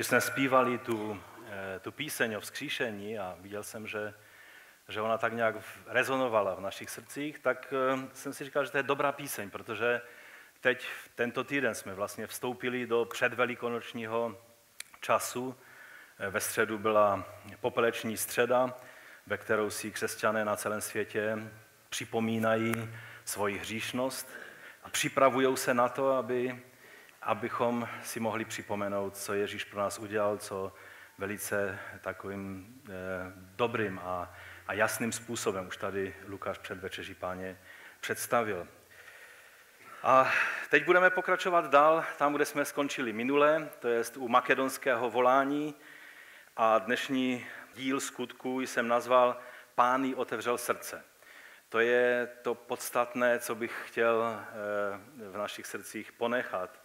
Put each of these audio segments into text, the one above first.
Když jsme zpívali tu, eh, tu píseň o vzkříšení a viděl jsem, že, že ona tak nějak rezonovala v našich srdcích, tak eh, jsem si říkal, že to je dobrá píseň, protože teď tento týden jsme vlastně vstoupili do předvelikonočního času. Eh, ve středu byla popeleční středa, ve kterou si křesťané na celém světě připomínají svoji hříšnost a připravují se na to, aby abychom si mohli připomenout, co Ježíš pro nás udělal, co velice takovým eh, dobrým a, a jasným způsobem už tady Lukáš před večeří páně představil. A teď budeme pokračovat dál tam, kde jsme skončili minule, to je u makedonského volání a dnešní díl skutku jsem nazval Pány otevřel srdce. To je to podstatné, co bych chtěl eh, v našich srdcích ponechat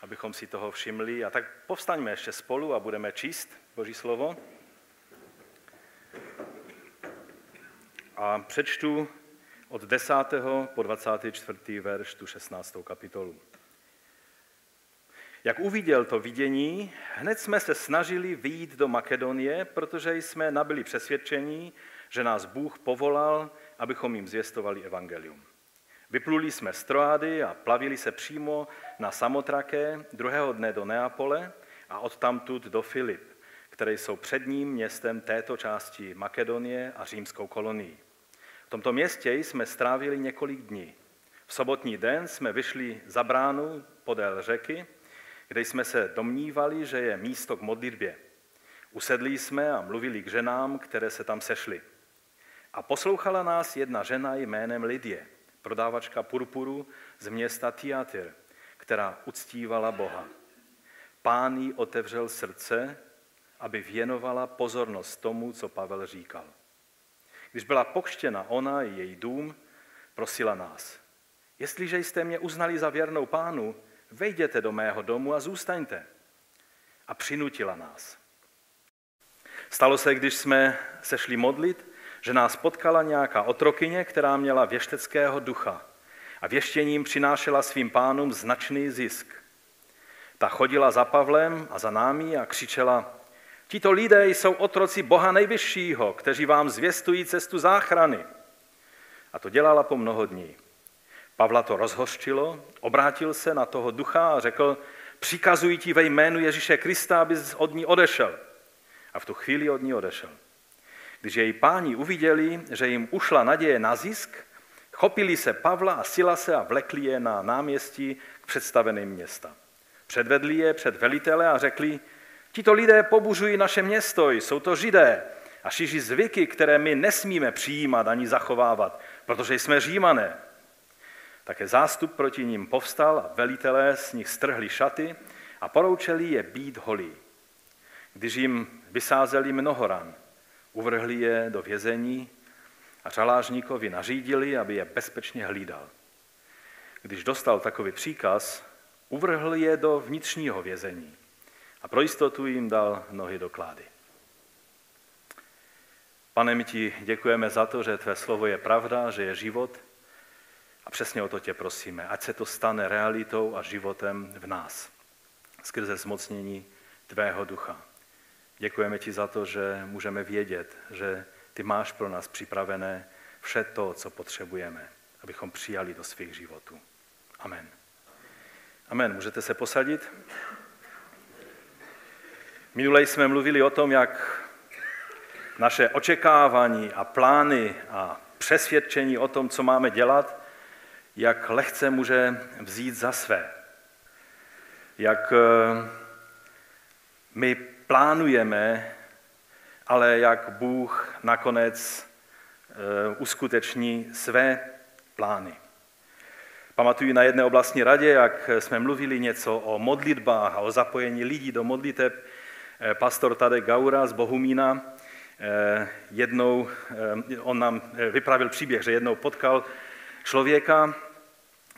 abychom si toho všimli. A tak povstaňme ještě spolu a budeme číst Boží slovo. A přečtu od 10. po 24. verš tu 16. kapitolu. Jak uviděl to vidění, hned jsme se snažili vyjít do Makedonie, protože jsme nabili přesvědčení, že nás Bůh povolal, abychom jim zvěstovali evangelium. Vypluli jsme z Troády a plavili se přímo na Samotraké, druhého dne do Neapole a odtamtud do Filip, které jsou předním městem této části Makedonie a římskou kolonii. V tomto městě jsme strávili několik dní. V sobotní den jsme vyšli za bránu podél řeky, kde jsme se domnívali, že je místo k modlitbě. Usedli jsme a mluvili k ženám, které se tam sešly. A poslouchala nás jedna žena jménem Lidie – prodávačka purpuru z města Tiatyr, která uctívala Boha. Pán jí otevřel srdce, aby věnovala pozornost tomu, co Pavel říkal. Když byla pokštěna ona i její dům, prosila nás. Jestliže jste mě uznali za věrnou pánu, vejděte do mého domu a zůstaňte. A přinutila nás. Stalo se, když jsme se šli modlit, že nás potkala nějaká otrokyně, která měla věšteckého ducha a věštěním přinášela svým pánům značný zisk. Ta chodila za Pavlem a za námi a křičela, tito lidé jsou otroci Boha nejvyššího, kteří vám zvěstují cestu záchrany. A to dělala po mnoho dní. Pavla to rozhořčilo, obrátil se na toho ducha a řekl, přikazuji ti ve jménu Ježíše Krista, abys od ní odešel. A v tu chvíli od ní odešel. Když její páni uviděli, že jim ušla naděje na zisk, chopili se Pavla a Silase a vlekli je na náměstí k představeným města. Předvedli je před velitele a řekli, tito lidé pobuřují naše město, jsou to židé a šiří zvyky, které my nesmíme přijímat ani zachovávat, protože jsme římané. Také zástup proti ním povstal a velitelé z nich strhli šaty a poroučeli je být holí. Když jim vysázeli mnoho ran, Uvrhli je do vězení a řalážníkovi nařídili, aby je bezpečně hlídal. Když dostal takový příkaz, uvrhl je do vnitřního vězení a pro jistotu jim dal nohy do klády. Pane, my ti děkujeme za to, že tvé slovo je pravda, že je život a přesně o to tě prosíme. Ať se to stane realitou a životem v nás skrze zmocnění tvého ducha. Děkujeme ti za to, že můžeme vědět, že ty máš pro nás připravené vše to, co potřebujeme, abychom přijali do svých životů. Amen. Amen. Můžete se posadit? Minule jsme mluvili o tom, jak naše očekávání a plány a přesvědčení o tom, co máme dělat, jak lehce může vzít za své. Jak eh, my plánujeme, ale jak Bůh nakonec eh, uskuteční své plány. Pamatuju na jedné oblastní radě, jak jsme mluvili něco o modlitbách a o zapojení lidí do modliteb. Eh, pastor Tadek Gaura z Bohumína eh, jednou, on nám vypravil příběh, že jednou potkal člověka,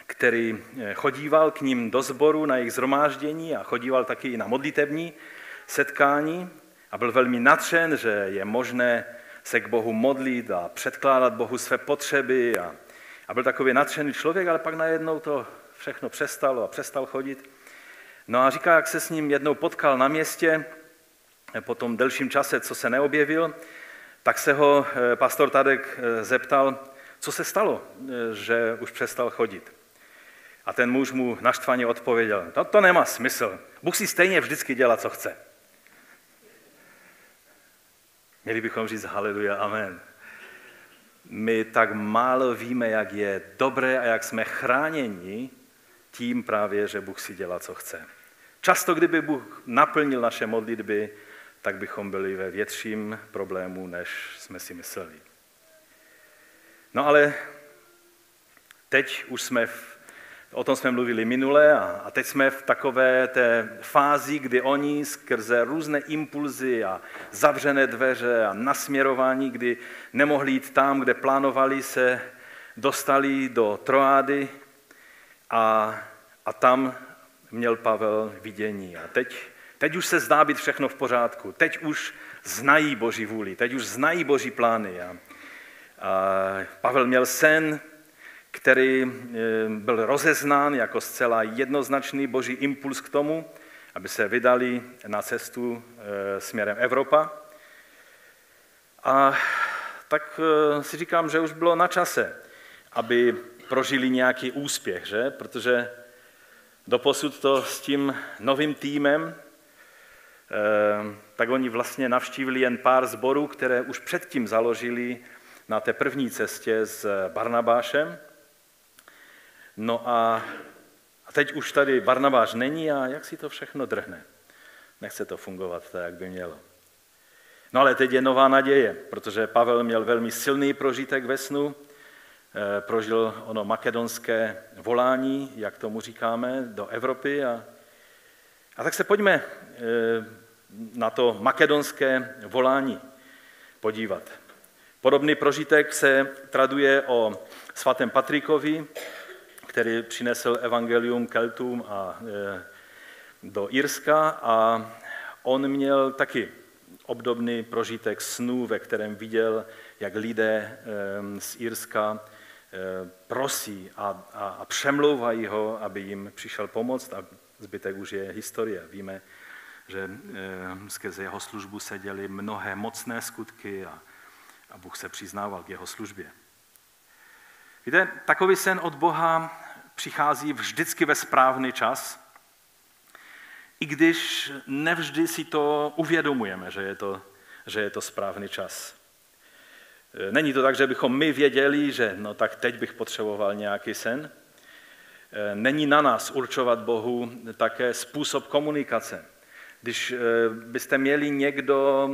který chodíval k ním do sboru na jejich zhromáždění a chodíval taky i na modlitební setkání a byl velmi natřen, že je možné se k Bohu modlit a předkládat Bohu své potřeby. A, a byl takový natřený člověk, ale pak najednou to všechno přestalo a přestal chodit. No a říká, jak se s ním jednou potkal na městě po tom delším čase, co se neobjevil, tak se ho pastor Tadek zeptal, co se stalo, že už přestal chodit. A ten muž mu naštvaně odpověděl, to, to nemá smysl, Bůh si stejně vždycky dělá, co chce. Měli bychom říct haleluja, amen. My tak málo víme, jak je dobré a jak jsme chráněni tím právě, že Bůh si dělá, co chce. Často, kdyby Bůh naplnil naše modlitby, tak bychom byli ve větším problému, než jsme si mysleli. No ale teď už jsme v O tom jsme mluvili minule a teď jsme v takové té fázi, kdy oni skrze různé impulzy a zavřené dveře a nasměrování, kdy nemohli jít tam, kde plánovali, se dostali do Troády a, a tam měl Pavel vidění. A teď, teď už se zdá být všechno v pořádku. Teď už znají Boží vůli, teď už znají Boží plány. A, a Pavel měl sen, který eh, byl rozeznán jako zcela jednoznačný boží impuls k tomu, aby se vydali na cestu eh, směrem Evropa. A tak eh, si říkám, že už bylo na čase, aby prožili nějaký úspěch, že? Protože doposud to s tím novým týmem, tak oni vlastně navštívili jen pár zborů, které už předtím založili na té první cestě s Barnabášem. No a, a teď už tady Barnabáš není a jak si to všechno drhne. Nechce to fungovat tak, jak by mělo. No ale teď je nová naděje, protože Pavel měl velmi silný prožitek ve snu, eh, prožil ono makedonské volání, jak tomu říkáme, do Evropy. A, a tak se pojďme eh, na to makedonské volání podívat. Podobný prožitek se traduje o svatém Patrikovi, který přinesl evangelium Keltům a e, do Irska a on měl taky obdobný prožitek snů, ve kterém viděl, jak lidé e, z Irska e, prosí a, a, a přemlouvají ho, aby jim přišel pomoct a zbytek už je historie. Víme, že skrze jeho službu se děly mnohé mocné skutky a, a Bůh se přiznával k jeho službě. Víte, takový sen od Boha přichází vždycky ve správný čas, i když nevždy si to uvědomujeme, že je to, že je to správný čas. Není to tak, že bychom my věděli, že no tak teď bych potřeboval nějaký sen. Není na nás určovat Bohu také způsob komunikace. Když eh, byste měli někdo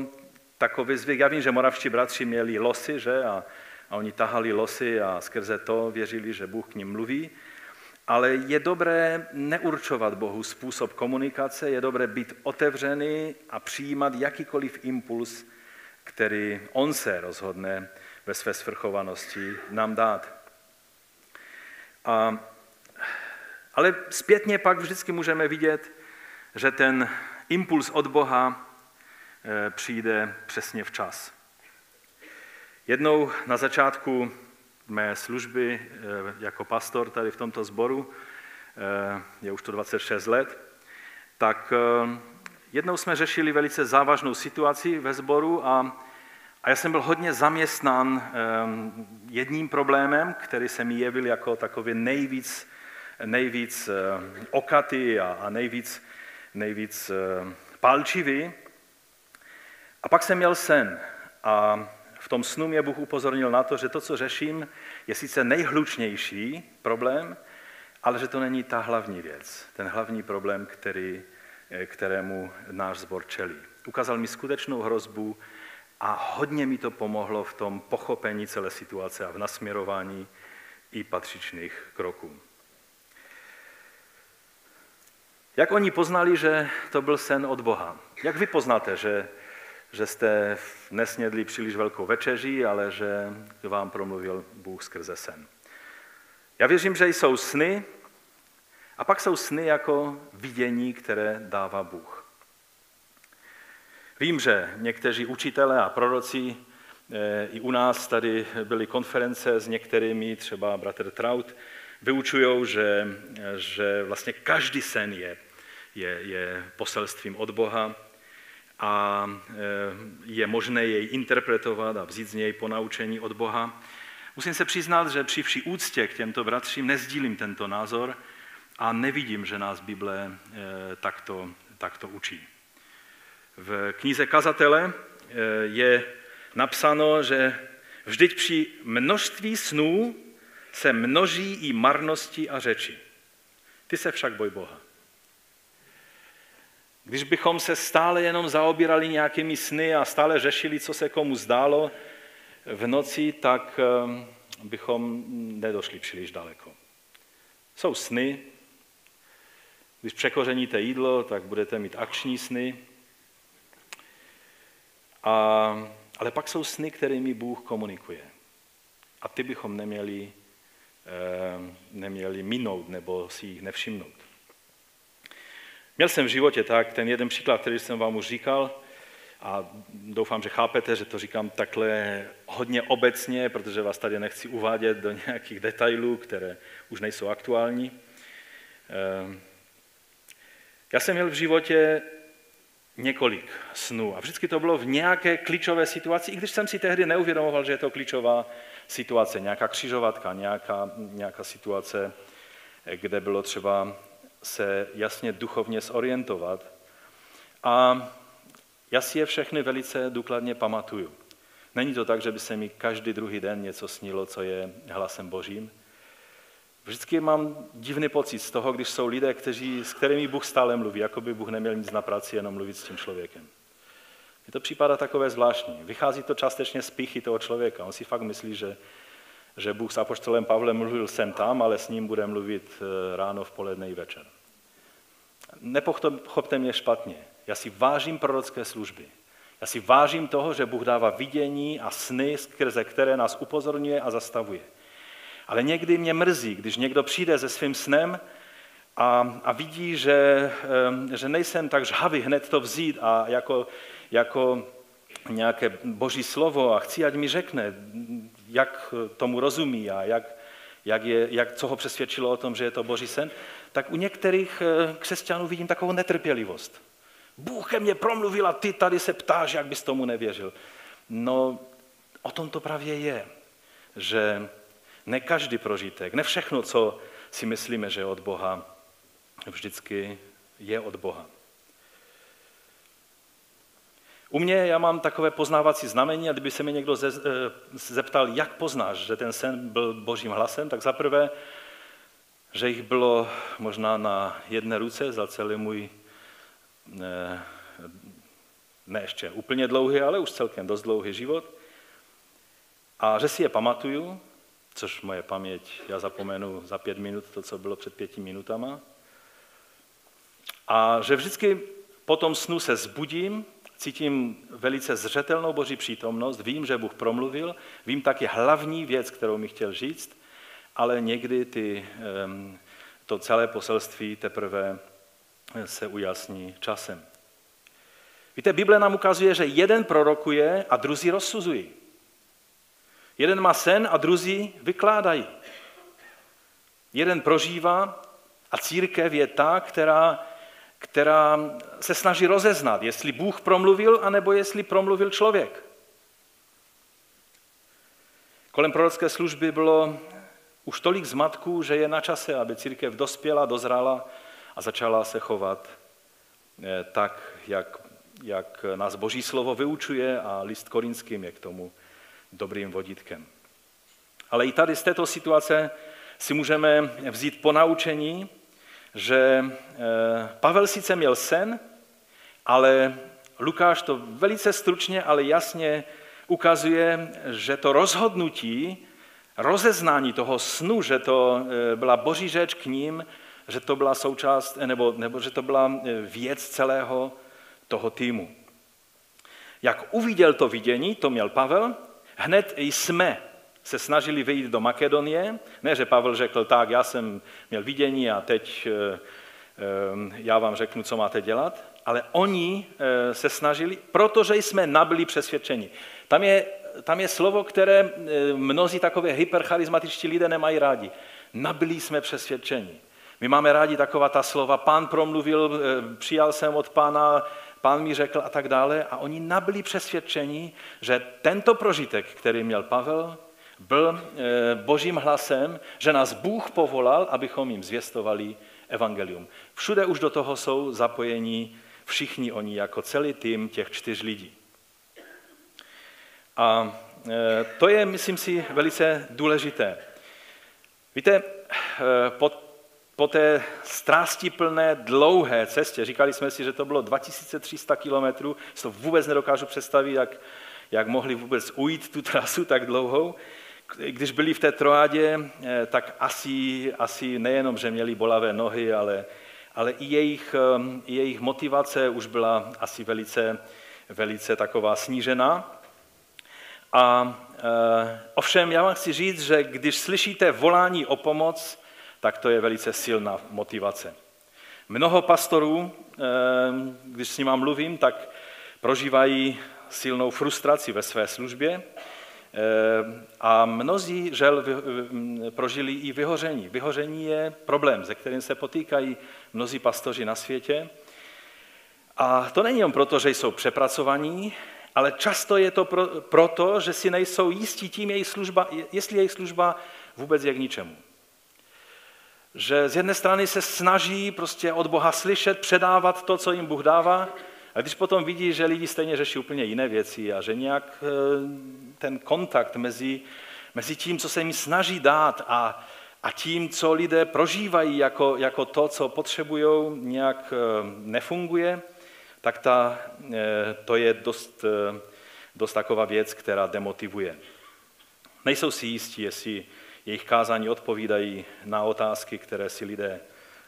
takový zvyk, já vím, že moravští bratři měli losy, že? A, a oni tahali losy a skrze to věřili, že Bůh k ním mluví. Ale je dobré neurčovat Bohu způsob komunikace, je dobré být otevřený a přijímat jakýkoliv impuls, který On se rozhodne ve své svrchovanosti nám dát. A, ale zpětně pak vždycky můžeme vidět, že ten impuls od Boha eh, přijde přesně včas. Jednou na začátku mé služby eh, jako pastor tady v tomto sboru, eh, je už to 26 let, tak eh, jednou jsme řešili velice závažnou situaci ve sboru a, a já jsem byl hodně zaměstnán jedním problémem, který se mi jevil jako takový nejvíc, nejvíc okatý a, a nejvíc, nejvíc palčivý. A pak jsem měl sen a v tom snu mě Bůh upozornil na to, že to, co řeším, je sice nejhlučnější problém, ale že to není ta hlavní věc, ten hlavní problém, který, eh, kterému náš zbor čelí. Ukázal mi skutečnou hrozbu a hodně mi to pomohlo v tom pochopení celé situace a v nasměrování i patřičných kroků. Jak oni poznali, že to byl sen od Boha? Jak vy poznáte, že že jste nesnědli příliš velkou večeří, ale že vám promluvil Bůh skrze sen. Já věřím, že jsou sny, a pak jsou sny jako vidění, které dává Bůh. Vím, že někteří učitelé a proroci eh, i u nás tady byly konference s některými, třeba bratr Traut, vyučují, že, že vlastně každý sen je, je, je poselstvím od Boha a je možné jej interpretovat a vzít z něj ponaučení od Boha. Musím se přiznat, že při vší úctě k těmto bratřím nezdílím tento názor a nevidím, že nás Bible takto, takto učí. V knize Kazatele je napsáno, že vždyť při množství snů se množí i marnosti a řeči. Ty se však boj Boha. Když bychom se stále jenom zaobírali nějakými sny a stále řešili, co se komu zdálo v noci, tak ehm, bychom nedošli příliš daleko. Jsou sny, když překořeníte jídlo, tak budete mít akční sny. A, ale pak jsou sny, kterými Bůh komunikuje. A ty bychom neměli, eh, neměli minout nebo si jich nevšimnout. Měl jsem v životě tak, ten jeden příklad, který jsem vám už říkal, a doufám, že chápete, že to říkám takhle hodně obecně, protože vás tady nechci uvádět do nějakých detailů, které už nejsou aktuální. Eh, já jsem měl v životě několik snů a vždycky to bylo v nějaké klíčové situaci, i když jsem si tehdy neuvědomoval, že je to klíčová situace, nějaká křižovatka, nějaká, nějaká situace, kde bylo třeba se jasně duchovně zorientovat. A já si je všechny velice důkladně pamatuju. Není to tak, že by se mi každý druhý den něco snilo, co je hlasem Božím, Vždycky mám divný pocit z toho, když jsou lidé, kteří, s kterými Bůh stále mluví, jako by Bůh neměl nic na práci, jenom mluvit s tím člověkem. Mně to připadá takové zvláštní. Vychází to částečně z pichy toho člověka. On si fakt myslí, že, že Bůh s apoštolem Pavlem mluvil sem tam, ale s ním bude mluvit eh, ráno, v poledne i večer. Nepochopte mě špatně. Já si vážím prorocké služby. Já si vážím toho, že Bůh dává vidění a sny, skrze které nás upozorňuje a zastavuje. Ale někdy mě mrzí, když někdo přijde se svým snem a, a vidí, že, že nejsem tak žhavý hned to vzít a jako, jako nějaké boží slovo a chci, ať mi řekne, jak tomu rozumí a jak, jak je, jak, co ho přesvědčilo o tom, že je to boží sen, tak u některých eh, křesťanů vidím takovou netrpělivost. Bůh ke mně promluvil a ty tady se ptáš, jak bys tomu nevěřil. No, o tom to právě je, že ne každý prožitek, ne všechno, co si myslíme, že je od Boha, vždycky je od Boha. U mě já mám takové poznávací znamení a kdyby se mi někdo eh, zeptal, jak poznáš, že ten sen byl božím hlasem, tak zaprvé, že jich bylo možná na jedné ruce za celý můj, ne, ne ještě úplně dlouhý, ale už celkem dost dlouhý život. A že si je pamatuju, což moje paměť, já zapomenu za pět minut to, co bylo před pěti minutama. A že vždycky po tom snu se zbudím, cítím velice zřetelnou boží přítomnost, vím, že Bůh promluvil, vím taky hlavní věc, kterou mi chtěl říct, ale někdy ty, to celé poselství teprve se ujasní časem. Víte, Bible nám ukazuje, že jeden prorokuje a druzí rozsuzují. Jeden má sen a druzí vykládají. Jeden prožívá a církev je ta, která, která se snaží rozeznat, jestli Bůh promluvil, anebo jestli promluvil člověk. Kolem prorocké služby bylo už tolik zmatků, že je na čase, aby církev dospěla, dozrála a začala se chovat eh, tak, jak, jak nás Boží slovo vyučuje a list korinským je k tomu dobrým vodítkem. Ale i tady z této situace si můžeme vzít po naučení, že eh, Pavel sice měl sen, ale Lukáš to velice stručně, ale jasně ukazuje, že to rozhodnutí, rozeznání toho snu, že to eh, byla boží řeč k ním, že to byla součást, nebo, nebo že to byla eh, věc celého toho týmu. Jak uviděl to vidění, to měl Pavel, Hned jsme se snažili vyjít do Makedonie. Ne, že Pavel řekl, tak, já jsem měl vidění a teď já vám řeknu, co máte dělat. Ale oni se snažili, protože jsme nabili přesvědčení. Tam je, tam je slovo, které mnozí takové hypercharizmatičtí lidé nemají rádi. Nabili jsme přesvědčení. My máme rádi taková ta slova, pán promluvil, eh, přijal jsem od pána, pán mi řekl a tak dále. A oni nabyli přesvědčení, že tento prožitek, který měl Pavel, byl eh, božím hlasem, že nás Bůh povolal, abychom jim zvěstovali evangelium. Všude už do toho jsou zapojení všichni oni, jako celý tým těch čtyř lidí. A eh, to je, myslím si, velice důležité. Víte, po, po té strástiplné dlouhé cestě, říkali jsme si, že to bylo 2300 kilometrů, to vůbec nedokážu představit, jak, jak mohli vůbec ujít tu trasu tak dlouhou. Když byli v té Troádě, eh, tak asi, asi nejenom, že měli bolavé nohy, ale, ale i, jejich, i jejich motivace už byla asi velice, velice taková snížená. A e, ovšem já vám chci říct, že když slyšíte volání o pomoc, tak to je velice silná motivace. Mnoho pastorů, e, když s nimi mluvím, tak prožívají silnou frustraci ve své službě e, a mnozí žel prožili i vyhoření. Vyhoření je problém, se kterým se potýkají mnozí pastoři na světě. A to není jen proto, že jsou přepracovaní, ale často je to pro, proto, že si nejsou jistí tím, jejich služba, jestli jejich služba vůbec je k ničemu. Že z jedné strany se snaží prostě od Boha slyšet, předávat to, co jim Bůh dává, a když potom vidí, že lidi stejně řeší úplně jiné věci a že nějak eh, ten kontakt mezi, mezi tím, co se jim snaží dát a, a tím, co lidé prožívají jako, jako to, co potřebují, nějak eh, nefunguje, tak ta, eh, to je dost, eh, dost taková věc, která demotivuje. Nejsou si jistí, jestli jejich kázání odpovídají na otázky, které si lidé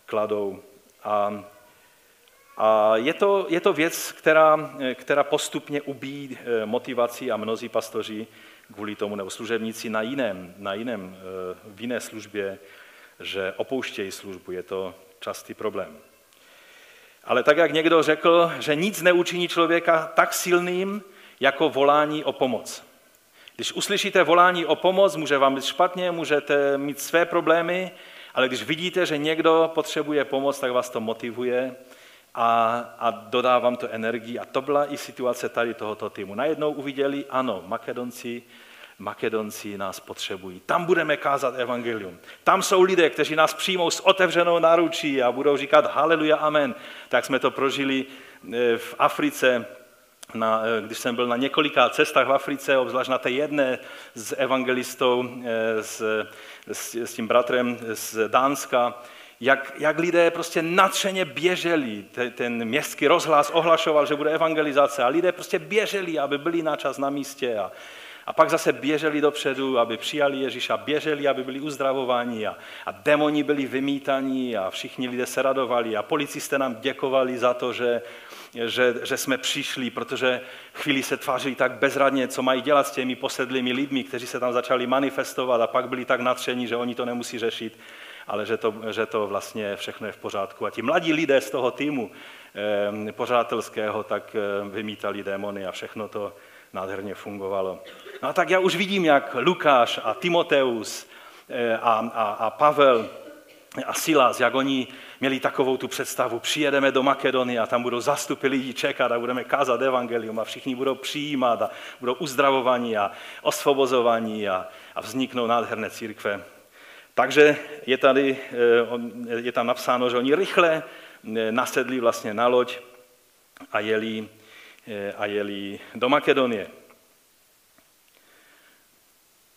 kladou. A, a je, to, je to věc, která, která postupně ubíjí eh, motivaci a mnozí pastoři kvůli tomu, nebo služebníci na jiném, na jiném, v jiné službě, že opouštějí službu. Je to častý problém. Ale tak, jak někdo řekl, že nic neučiní člověka tak silným, jako volání o pomoc. Když uslyšíte volání o pomoc, může vám být špatně, můžete mít své problémy, ale když vidíte, že někdo potřebuje pomoc, tak vás to motivuje a, a dodá vám to energii. A to byla i situace tady tohoto týmu. Najednou uviděli, ano, Makedonci Makedonci nás potřebují. Tam budeme kázat evangelium. Tam jsou lidé, kteří nás přijmou s otevřenou náručí a budou říkat haleluja, amen. Tak jsme to prožili eh, v Africe, na, eh, když jsem byl na několika cestách v Africe, obzvlášť na té jedné s evangelistou, eh, s, s, s tím bratrem z Dánska, jak, jak lidé prostě natřeně běželi. Ten městský rozhlas ohlašoval, že bude evangelizace a lidé prostě běželi, aby byli na čas na místě a, a pak zase běželi dopředu, aby přijali Ježíša, běželi, aby byli uzdravováni a, a demoni byli vymítaní a všichni lidé se radovali a policisté nám děkovali za to, že, že, že jsme přišli, protože chvíli se tvářili tak bezradně, co mají dělat s těmi posedlými lidmi, kteří se tam začali manifestovat a pak byli tak natření, že oni to nemusí řešit, ale že to, že to vlastně všechno je v pořádku. A ti mladí lidé z toho týmu eh, pořátelského tak eh, vymítali démony a všechno to nádherně fungovalo. No a tak já už vidím, jak Lukáš a Timoteus eh, a, a, a Pavel a Silas, jak oni měli takovou tu představu, přijedeme do Makedonie a tam budou zastupy lidí čekat a budeme kázat evangelium a všichni budou přijímat a budou uzdravovaní a osvobozovaní a, a vzniknou nádherné církve. Takže je, tady, eh, je tam napsáno, že oni rychle eh, nasedli vlastně na loď a jeli, a jeli do Makedonie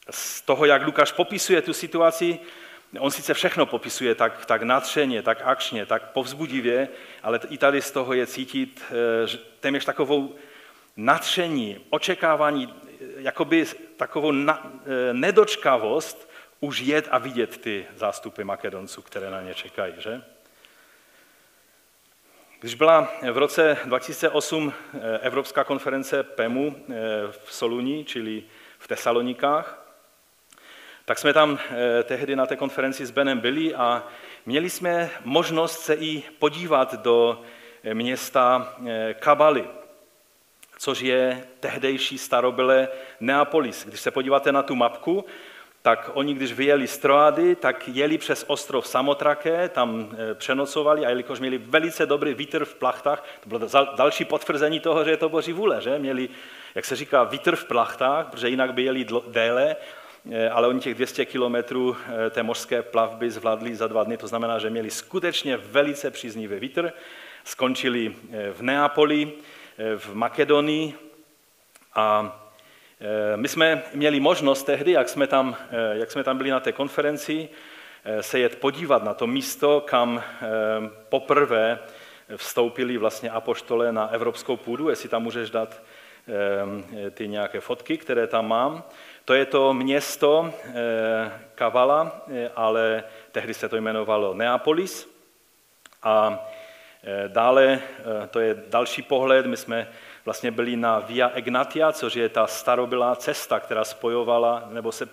z toho, jak Lukáš popisuje tu situaci, on sice všechno popisuje tak, tak natřeně, tak akčně, tak povzbudivě, ale i tady z toho je cítit eh, téměř takovou natření, očekávání, eh, jakoby takovou na, nedočkavost už jet a vidět ty zástupy Makedonců, které na ně čekají. Že? Když byla v roce 2008 Evropská konference PEMu v Soluni, čili v Tesalonikách, tak jsme tam eh, tehdy na té konferenci s Benem byli a měli jsme možnost se i podívat do eh, města eh, Kabaly, což je tehdejší starobylé Neapolis. Když se podíváte na tu mapku, tak oni, když vyjeli z Troady, tak jeli přes ostrov Samotrake, tam eh, přenocovali a jelikož měli velice dobrý vítr v plachtách, to bylo další potvrzení toho, že je to boží vůle, že? Měli, jak se říká, vítr v plachtách, protože jinak by jeli déle, eh, ale oni těch 200 kilometrů eh, té mořské plavby zvládli za dva dny, to znamená, že měli skutečně velice příznivý vítr, skončili v Neapoli, v Makedonii a my jsme měli možnost tehdy, jak jsme tam, eh, jak jsme tam byli na té konferenci, eh, se jet podívat na to místo, kam poprvé vstoupili vlastně apoštole na evropskou půdu, jestli tam můžeš dát ty nějaké fotky, které tam mám. To je to město Kavala, ale tehdy se to jmenovalo Neapolis. A dále, to je další pohled, my jsme vlastně byli na Via Egnatia, což je ta starobylá cesta, která spojovala, nebo se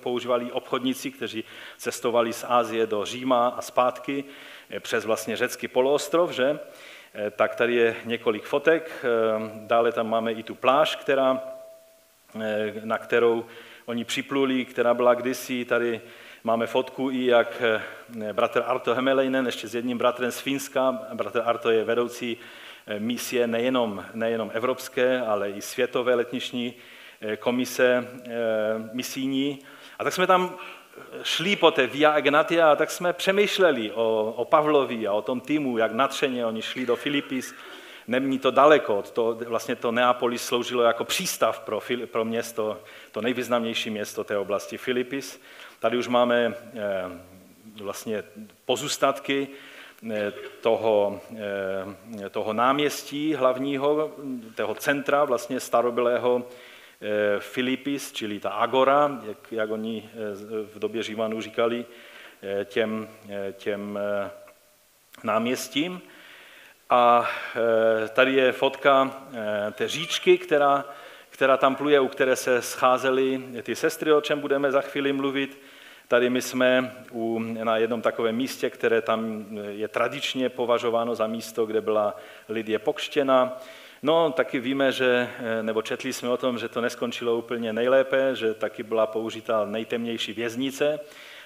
používali obchodníci, kteří cestovali z Ázie do Říma a zpátky eh, přes vlastně řecký poloostrov, že? Eh, tak tady je několik fotek, eh, dále tam máme i tu pláž, která, na kterou oni připluli, která byla kdysi, tady máme fotku i jak bratr Arto Hemeleinen, ještě s jedním bratrem z Finska, bratr Arto je vedoucí misie nejenom, nejenom evropské, ale i světové letniční eh, komise eh, misijní. A tak jsme tam šli po té Via Egnatia a tak jsme přemýšleli o, o Pavlovi a o tom týmu, jak natřeně oni šli do Filipis. Není to daleko, to, vlastně to Neapolis sloužilo jako přístav pro, pro město, to nejvýznamnější město té oblasti Filipis. Tady už máme vlastně pozůstatky Eh, toho, eh, toho náměstí hlavního, toho centra vlastně starobylého eh, Filipis, čili ta agora, jak, jak oni v době Římanů říkali, těm, těm náměstím. A tady je fotka té říčky, která, která tam pluje, u které se scházely ty sestry, o čem budeme za chvíli mluvit. Tady my jsme u, na jednom takovém místě, které tam je tradičně považováno za místo, kde byla Lidie pokštěna. No, taky víme, že, nebo četli jsme o tom, že to neskončilo úplně nejlépe, že taky byla použita nejtemnější věznice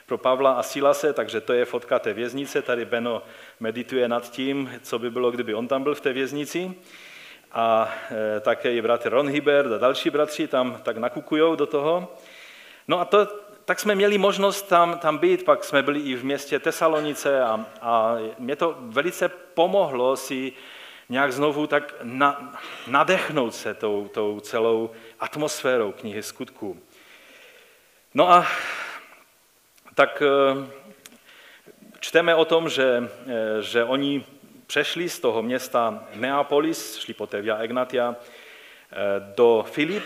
pro Pavla a Silase, takže to je fotka té věznice. Tady Beno medituje nad tím, co by bylo, kdyby on tam byl v té věznici. A e, také i bratr Ron Hibert a další bratři tam tak nakukujou do toho. No a to, tak jsme měli možnost tam, tam být, pak jsme byli i v městě Tesalonice a, a mě to velice pomohlo si nějak znovu tak na, nadechnout se tou, tou celou atmosférou knihy skutků. No a tak eh, čteme o tom, že, eh, že oni přešli z toho města Neapolis, šli po té Via Egnatia, eh, do Filip,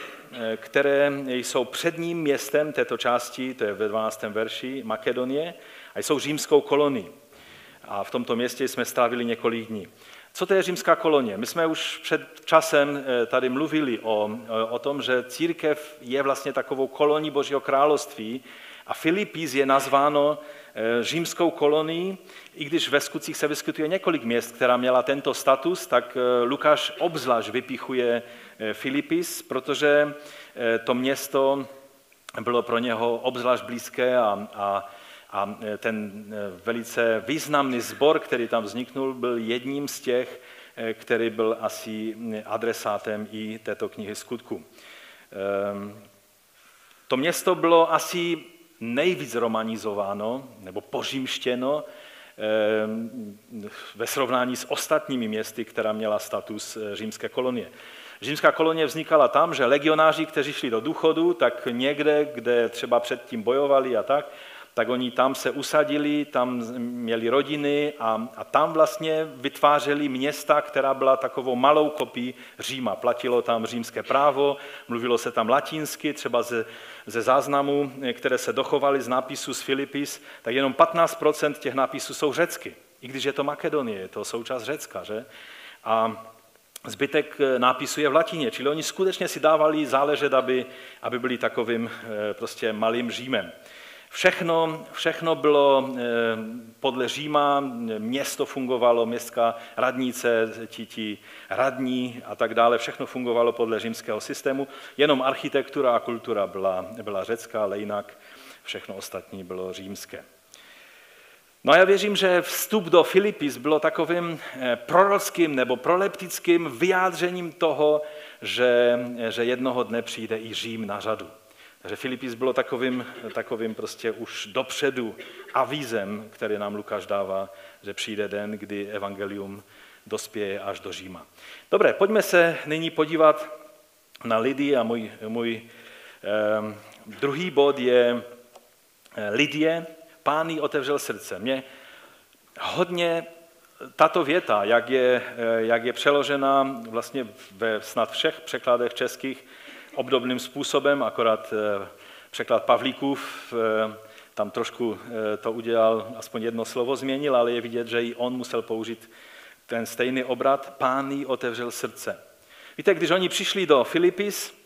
které jsou předním městem této části, to je ve 12. verši, Makedonie, a jsou římskou kolonii. A v tomto městě jsme strávili několik dní. Co to je římská kolonie? My jsme už před časem eh, tady mluvili o, o tom, že církev je vlastně takovou kolonií Božího království a Filipis je nazváno eh, římskou kolonií, i když ve skutcích se vyskytuje několik měst, která měla tento status, tak Lukáš obzvlášť vypichuje Eh, Filipis, protože eh, to město bylo pro něho obzvlášť blízké a, a, a eh, ten velice významný sbor, který tam vzniknul, byl jedním z těch, který byl asi adresátem i této knihy skutku. Ehm, to město bylo asi nejvíc romanizováno nebo pořímštěno ehm, ve srovnání s ostatními městy, která měla status římské kolonie. Římská kolonie vznikala tam, že legionáři, kteří šli do důchodu, tak někde, kde třeba předtím bojovali a tak, tak oni tam se usadili, tam měli rodiny a, a tam vlastně vytvářeli města, která byla takovou malou kopií Říma. Platilo tam římské právo, mluvilo se tam latinsky, třeba ze, ze záznamů, které se dochovaly z nápisů z Filipis, tak jenom 15% těch nápisů jsou řecky. I když je to Makedonie, je to součást Řecka, že? A Zbytek eh, nápisu je v latině, čili oni skutečně si dávali záležet, aby, aby byli takovým eh, prostě malým Římem. Všechno, všechno bylo eh, podle Říma, město fungovalo, městská radnice, ti, ti radní a tak dále, všechno fungovalo podle římského systému, jenom architektura a kultura byla, byla řecká, ale jinak všechno ostatní bylo římské. No a já věřím, že vstup do Filipis bylo takovým eh, prorockým nebo proleptickým vyjádřením toho, že, že jednoho dne přijde i Řím na řadu. Takže Filipis bylo takovým, takovým prostě už dopředu avízem, který nám Lukáš dává, že přijde den, kdy evangelium dospěje až do Říma. Dobré, pojďme se nyní podívat na lidi a můj, můj eh, druhý bod je eh, Lidie, pán jí otevřel srdce. Mě hodně tato věta, jak je, eh, jak je přeložena vlastně ve snad všech překladech českých obdobným způsobem, akorát eh, překlad Pavlíkův eh, tam trošku to udělal, aspoň jedno slovo změnil, ale je vidět, že i on musel použít ten stejný obrat. Pán jí otevřel srdce. Víte, když oni přišli do Filipis,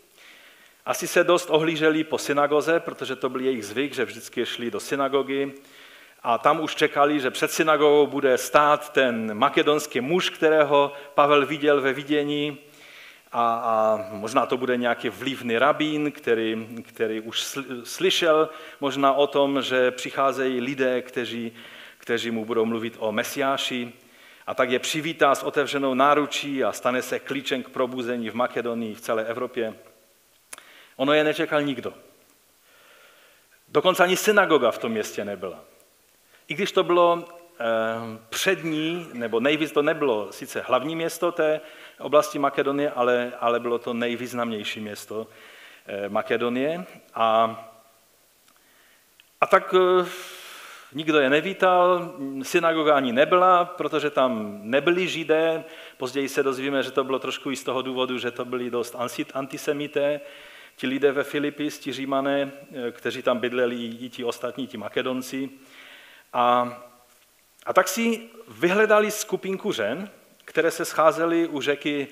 asi se dost ohlíželi po synagoze, protože to byl jejich zvyk, že vždycky šli do synagogy. A tam už čekali, že před synagogou bude stát ten makedonský muž, kterého Pavel viděl ve vidění. A, a možná to bude nějaký vlivný rabín, který, který už slyšel možná o tom, že přicházejí lidé, kteří, kteří mu budou mluvit o Mesiáši. A tak je přivítá s otevřenou náručí a stane se klíčem k probuzení v Makedonii, v celé Evropě. Ono je nečekal nikdo. Dokonce ani synagoga v tom městě nebyla. I když to bylo eh, přední, nebo nejvíc to nebylo sice hlavní město té oblasti Makedonie, ale, ale bylo to nejvýznamnější město eh, Makedonie. A, a tak eh, nikdo je nevítal, synagoga ani nebyla, protože tam nebyli židé. Později se dozvíme, že to bylo trošku i z toho důvodu, že to byli dost antisemité, ti lidé ve Filipis, ti římané, eh, kteří tam bydleli, i ti ostatní, ti makedonci. A, a tak si vyhledali skupinku žen, které se scházely u řeky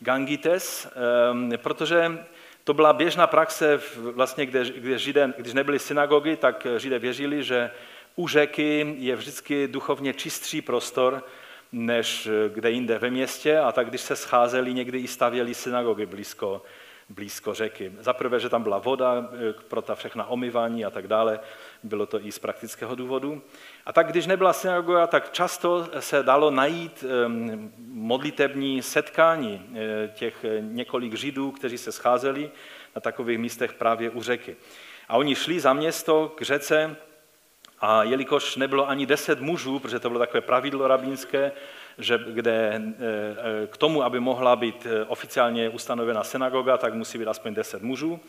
Gangites, ehm, protože to byla běžná praxe, vlastně, kde, kde židé, když nebyly synagogy, tak židé věřili, že u řeky je vždycky duchovně čistší prostor, než kde jinde ve městě, a tak když se scházeli, někdy i stavěli synagogy blízko, blízko řeky. Za prvé, že tam byla voda eh, pro ta všechna omyvání a tak dále, bylo to i z praktického důvodu. A tak, když nebyla synagoga, tak často se dalo najít modlitební setkání eh, těch eh, několik židů, kteří se scházeli na takových místech právě u řeky. A oni šli za město k řece a jelikož nebylo ani deset mužů, protože to bylo takové pravidlo rabínské, že kde eh, eh, k tomu, aby mohla být eh, oficiálně ustanovena synagoga, tak musí být aspoň deset mužů.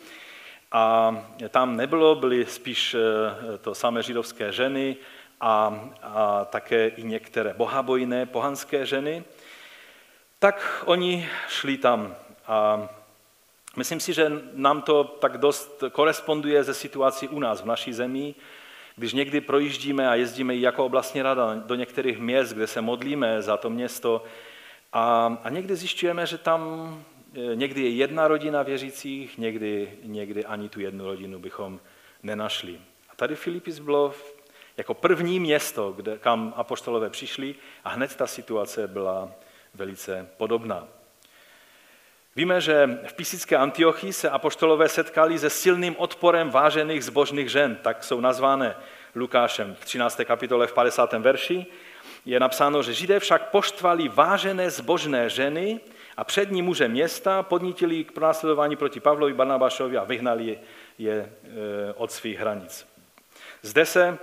A tam nebylo, byly spíš to samé židovské ženy a, a také i některé bohabojné pohanské ženy. Tak oni šli tam. A myslím si, že nám to tak dost koresponduje ze situací u nás v naší zemi, když někdy projíždíme a jezdíme jako oblastní rada do některých měst, kde se modlíme za to město a, a někdy zjišťujeme, že tam e, někdy je jedna rodina věřících, někdy, někdy ani tu jednu rodinu bychom nenašli. A tady Filipis bylo jako první město, kde, kam apoštolové přišli a hned ta situace byla velice podobná. Víme, že v písické Antiochii se apoštolové setkali se silným odporem vážených zbožných žen, tak jsou nazvané Lukášem v 13. kapitole v 50. verši. Je napsáno, že Židé však poštvali vážené zbožné ženy a přední muže města podnítili k pronásledování proti Pavlovi, Barnabášovi a vyhnali je, je e, od svých hranic. Zde se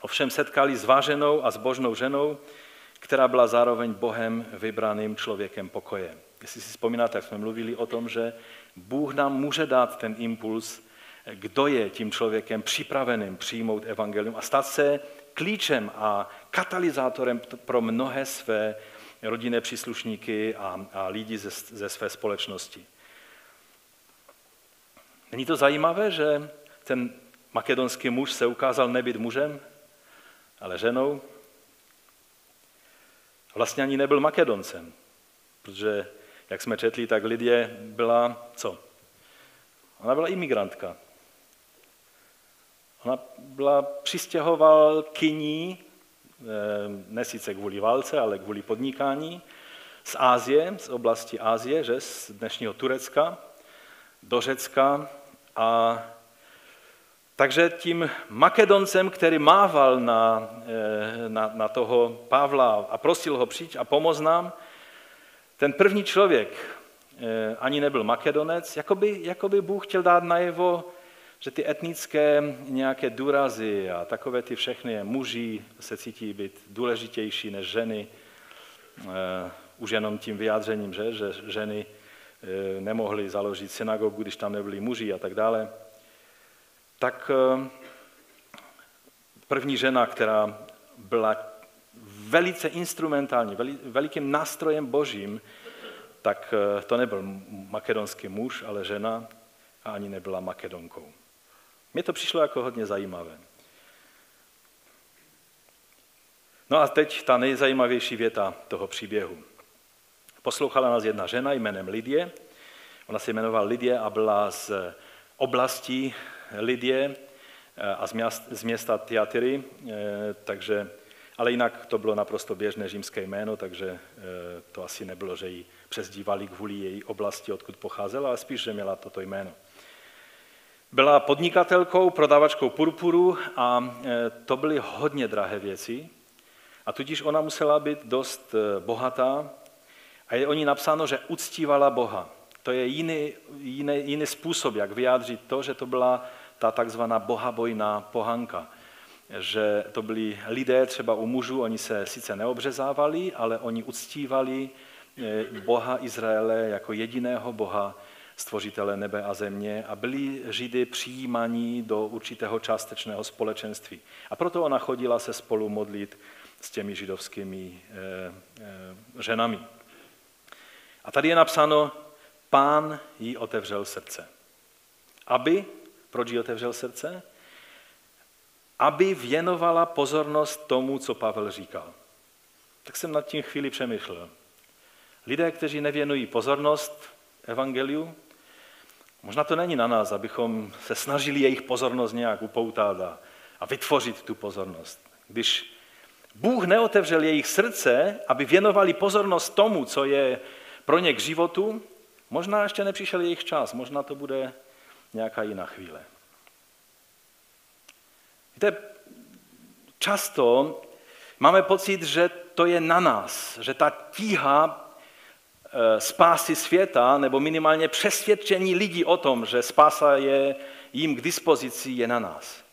ovšem setkali s váženou a zbožnou ženou, která byla zároveň Bohem vybraným člověkem pokoje. Jestli si vzpomínáte, jak jsme mluvili o tom, že Bůh nám může dát ten impuls, kdo je tím člověkem připraveným přijmout evangelium a stát se klíčem a katalyzátorem pro mnohé své rodinné příslušníky a, a lidi ze, ze své společnosti. Není to zajímavé, že ten makedonský muž se ukázal nebyt mužem, ale ženou? Vlastně ani nebyl makedoncem, protože jak jsme četli, tak Lidie byla co? Ona byla imigrantka. Ona byla přistěhovalkyní, eh, ne sice kvůli válce, ale kvůli podnikání, z Ázie, z oblasti Ázie, že z dnešního Turecka, do Řecka a Takže tím Makedoncem, který mával na, eh, na, na toho Pavla a prosil ho přijít a pomoct nám, ten první člověk eh, ani nebyl Makedonec, jakoby, jakoby Bůh chtěl dát najevo, že ty etnické nějaké důrazy a takové ty všechny muži se cítí být důležitější než ženy, eh, už jenom tím vyjádřením, že, že ženy nemohly založit synagogu, když tam nebyli muži a tak dále. Tak eh, první žena, která byla velice instrumentální, velikým nástrojem božím, tak eh, to nebyl makedonský muž, ale žena a ani nebyla makedonkou. Mně to přišlo jako hodně zajímavé. No a teď ta nejzajímavější věta toho příběhu. Poslouchala nás jedna žena jménem Lidie. Ona se jmenovala Lidie a byla z oblasti Lidie eh, a z města Tiatyry, eh, takže, ale jinak to bylo naprosto běžné římské jméno, takže eh, to asi nebylo, že ji přezdívali kvůli její oblasti, odkud pocházela, ale spíš, že měla toto jméno. Byla podnikatelkou, prodavačkou purpuru a to byly hodně drahé věci. A tudíž ona musela být dost bohatá. A je o ní napsáno, že uctívala Boha. To je jiný, jiný, jiný způsob, jak vyjádřit to, že to byla ta takzvaná bohabojná pohanka. Že to byli lidé, třeba u mužů, oni se sice neobřezávali, ale oni uctívali eh, Boha Izraele jako jediného Boha, stvořitele nebe a země a byli Židy přijímaní do určitého částečného společenství. A proto ona chodila se spolu modlit s těmi židovskými e, e, ženami. A tady je napsáno, pán jí otevřel srdce, aby proč jí otevřel srdce? Aby věnovala pozornost tomu, co Pavel říkal. Tak jsem nad tím chvíli přemýšlel. Lidé, kteří nevěnují pozornost evangeliu, možná to není na nás, abychom se snažili jejich pozornost nějak upoutat a, a vytvořit tu pozornost. Když Bůh neotevřel jejich srdce, aby věnovali pozornost tomu, co je pro ně k životu, možná ještě nepřišel jejich čas, možná to bude nějaká jiná chvíle. Víte, často máme pocit, že to je na nás, že ta tíha e, spásy světa, nebo minimálně přesvědčení lidí o tom, že spása je jim k dispozici, je na nás.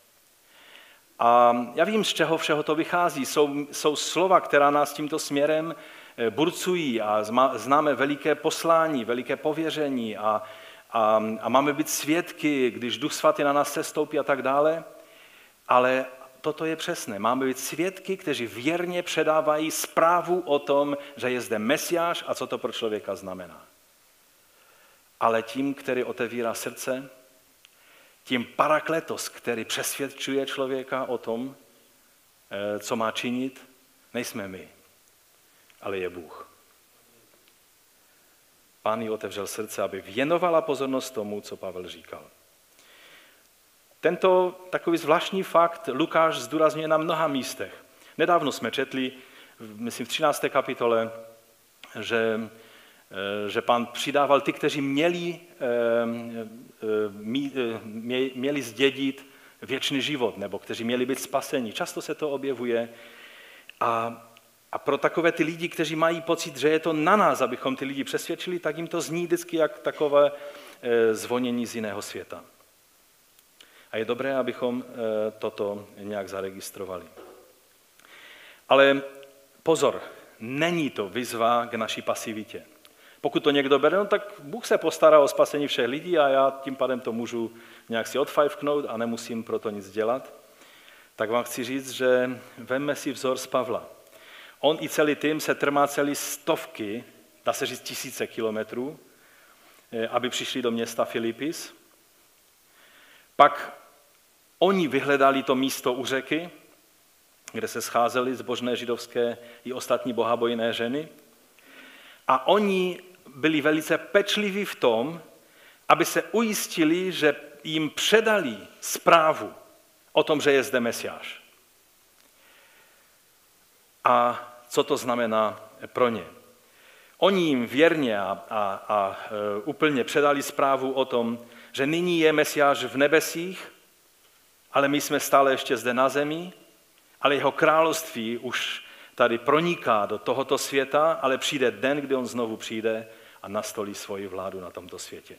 A já vím, z čeho všeho to vychází. Jsou, jsou slova, která nás tímto směrem e, burcují a známe veliké poslání, veliké pověření a, a, a máme být svědky, když Duch Svatý na nás se stoupí a tak dále. Ale toto je přesné. Máme být svědky, kteří věrně předávají zprávu o tom, že je zde Mesiáš a co to pro člověka znamená. Ale tím, který otevírá srdce, tím parakletos, který přesvědčuje člověka o tom, eh, co má činit, nejsme my, ale je Bůh. Pán jí otevřel srdce, aby věnovala pozornost tomu, co Pavel říkal. Tento takový zvláštní fakt Lukáš zdůrazňuje na mnoha místech. Nedávno jsme četli, myslím v 13. kapitole, že, eh, že pán přidával ty, kteří měli, eh, eh, měli zdědit věčný život, nebo kteří měli být spaseni. Často se to objevuje. A, a pro takové ty lidi, kteří mají pocit, že je to na nás, abychom ty lidi přesvědčili, tak jim to zní vždycky jak takové zvonění z jiného světa. A je dobré, abychom eh, toto nějak zaregistrovali. Ale pozor, není to vyzva k naší pasivitě. Pokud to někdo bere, no tak Bůh se postará o spasení všech lidí a já tím pádem to můžu nějak si odfajfknout a nemusím pro to nic dělat. Tak vám chci říct, že vemme si vzor z Pavla. On i celý tým se trmá celý stovky, dá se říct tisíce kilometrů, eh, aby přišli do města Filipis. Pak Oni vyhledali to místo u řeky, kde se scházely zbožné židovské i ostatní bohabojné ženy. A oni byli velice pečliví v tom, aby se ujistili, že jim předali zprávu o tom, že je zde Mesiáš. A co to znamená pro ně? Oni jim věrně a, a, a e, úplně předali zprávu o tom, že nyní je Mesiáš v nebesích ale my jsme stále ještě zde na zemi, ale jeho království už tady proniká do tohoto světa, ale přijde den, kdy on znovu přijde a nastolí svoji vládu na tomto světě.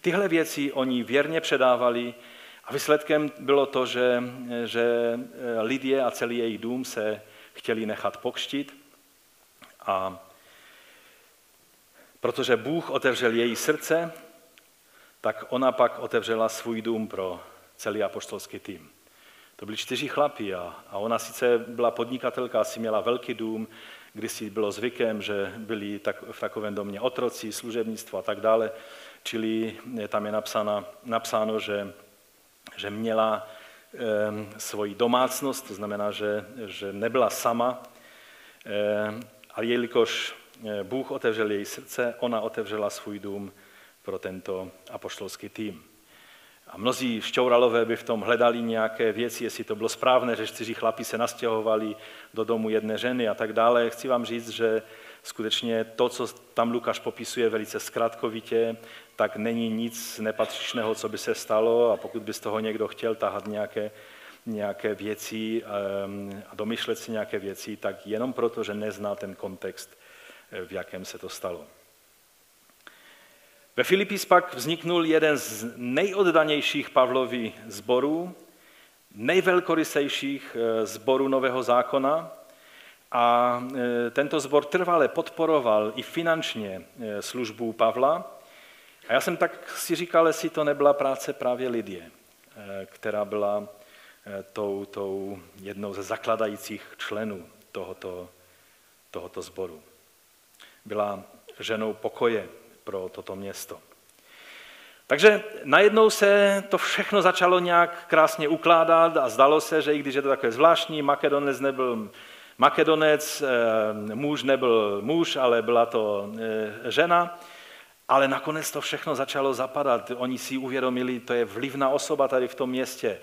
Tyhle věci oni věrně předávali a výsledkem bylo to, že, že Lidie a celý její dům se chtěli nechat pokštit a protože Bůh otevřel její srdce, tak ona pak otevřela svůj dům pro celý apoštolský tým. To byli čtyři chlapí a, a ona sice byla podnikatelka, asi měla velký dům, si bylo zvykem, že byli tak, v takovém domě otroci, služebnictvo a tak dále, čili tam je napsáno, napsáno že, že měla e, svoji domácnost, to znamená, že, že nebyla sama, e, ale jelikož eh, Bůh otevřel její srdce, ona otevřela svůj dům pro tento apoštolský tým. A mnozí šťouralové by v tom hledali nějaké věci, jestli to bylo správné, že čtyři chlapi se nastěhovali do domu jedné ženy a tak dále. Chci vám říct, že skutečně to, co tam Lukáš popisuje velice zkrátkovitě, tak není nic nepatřičného, co by se stalo a pokud by z toho někdo chtěl tahat nějaké, nějaké věci ehm, a domyšlet si nějaké věci, tak jenom proto, že nezná ten kontext, v jakém se to stalo. Ve Filipis pak vzniknul jeden z nejoddanějších Pavlovi zborů, nejvelkorysejších eh, zborů Nového zákona a eh, tento zbor trvale podporoval i finančně eh, službu Pavla. A já jsem tak si říkal, jestli to nebyla práce právě Lidie, která byla tou, tou jednou ze zakladajících členů tohoto, tohoto zboru. Byla ženou pokoje, pro toto město. Takže najednou se to všechno začalo nějak krásně ukládat a zdalo se, že i když je to takové zvláštní, Makedonec nebyl Makedonec, eh, muž nebyl muž, ale byla to eh, žena, ale nakonec to všechno začalo zapadat. Oni si uvědomili, to je vlivná osoba tady v tom městě,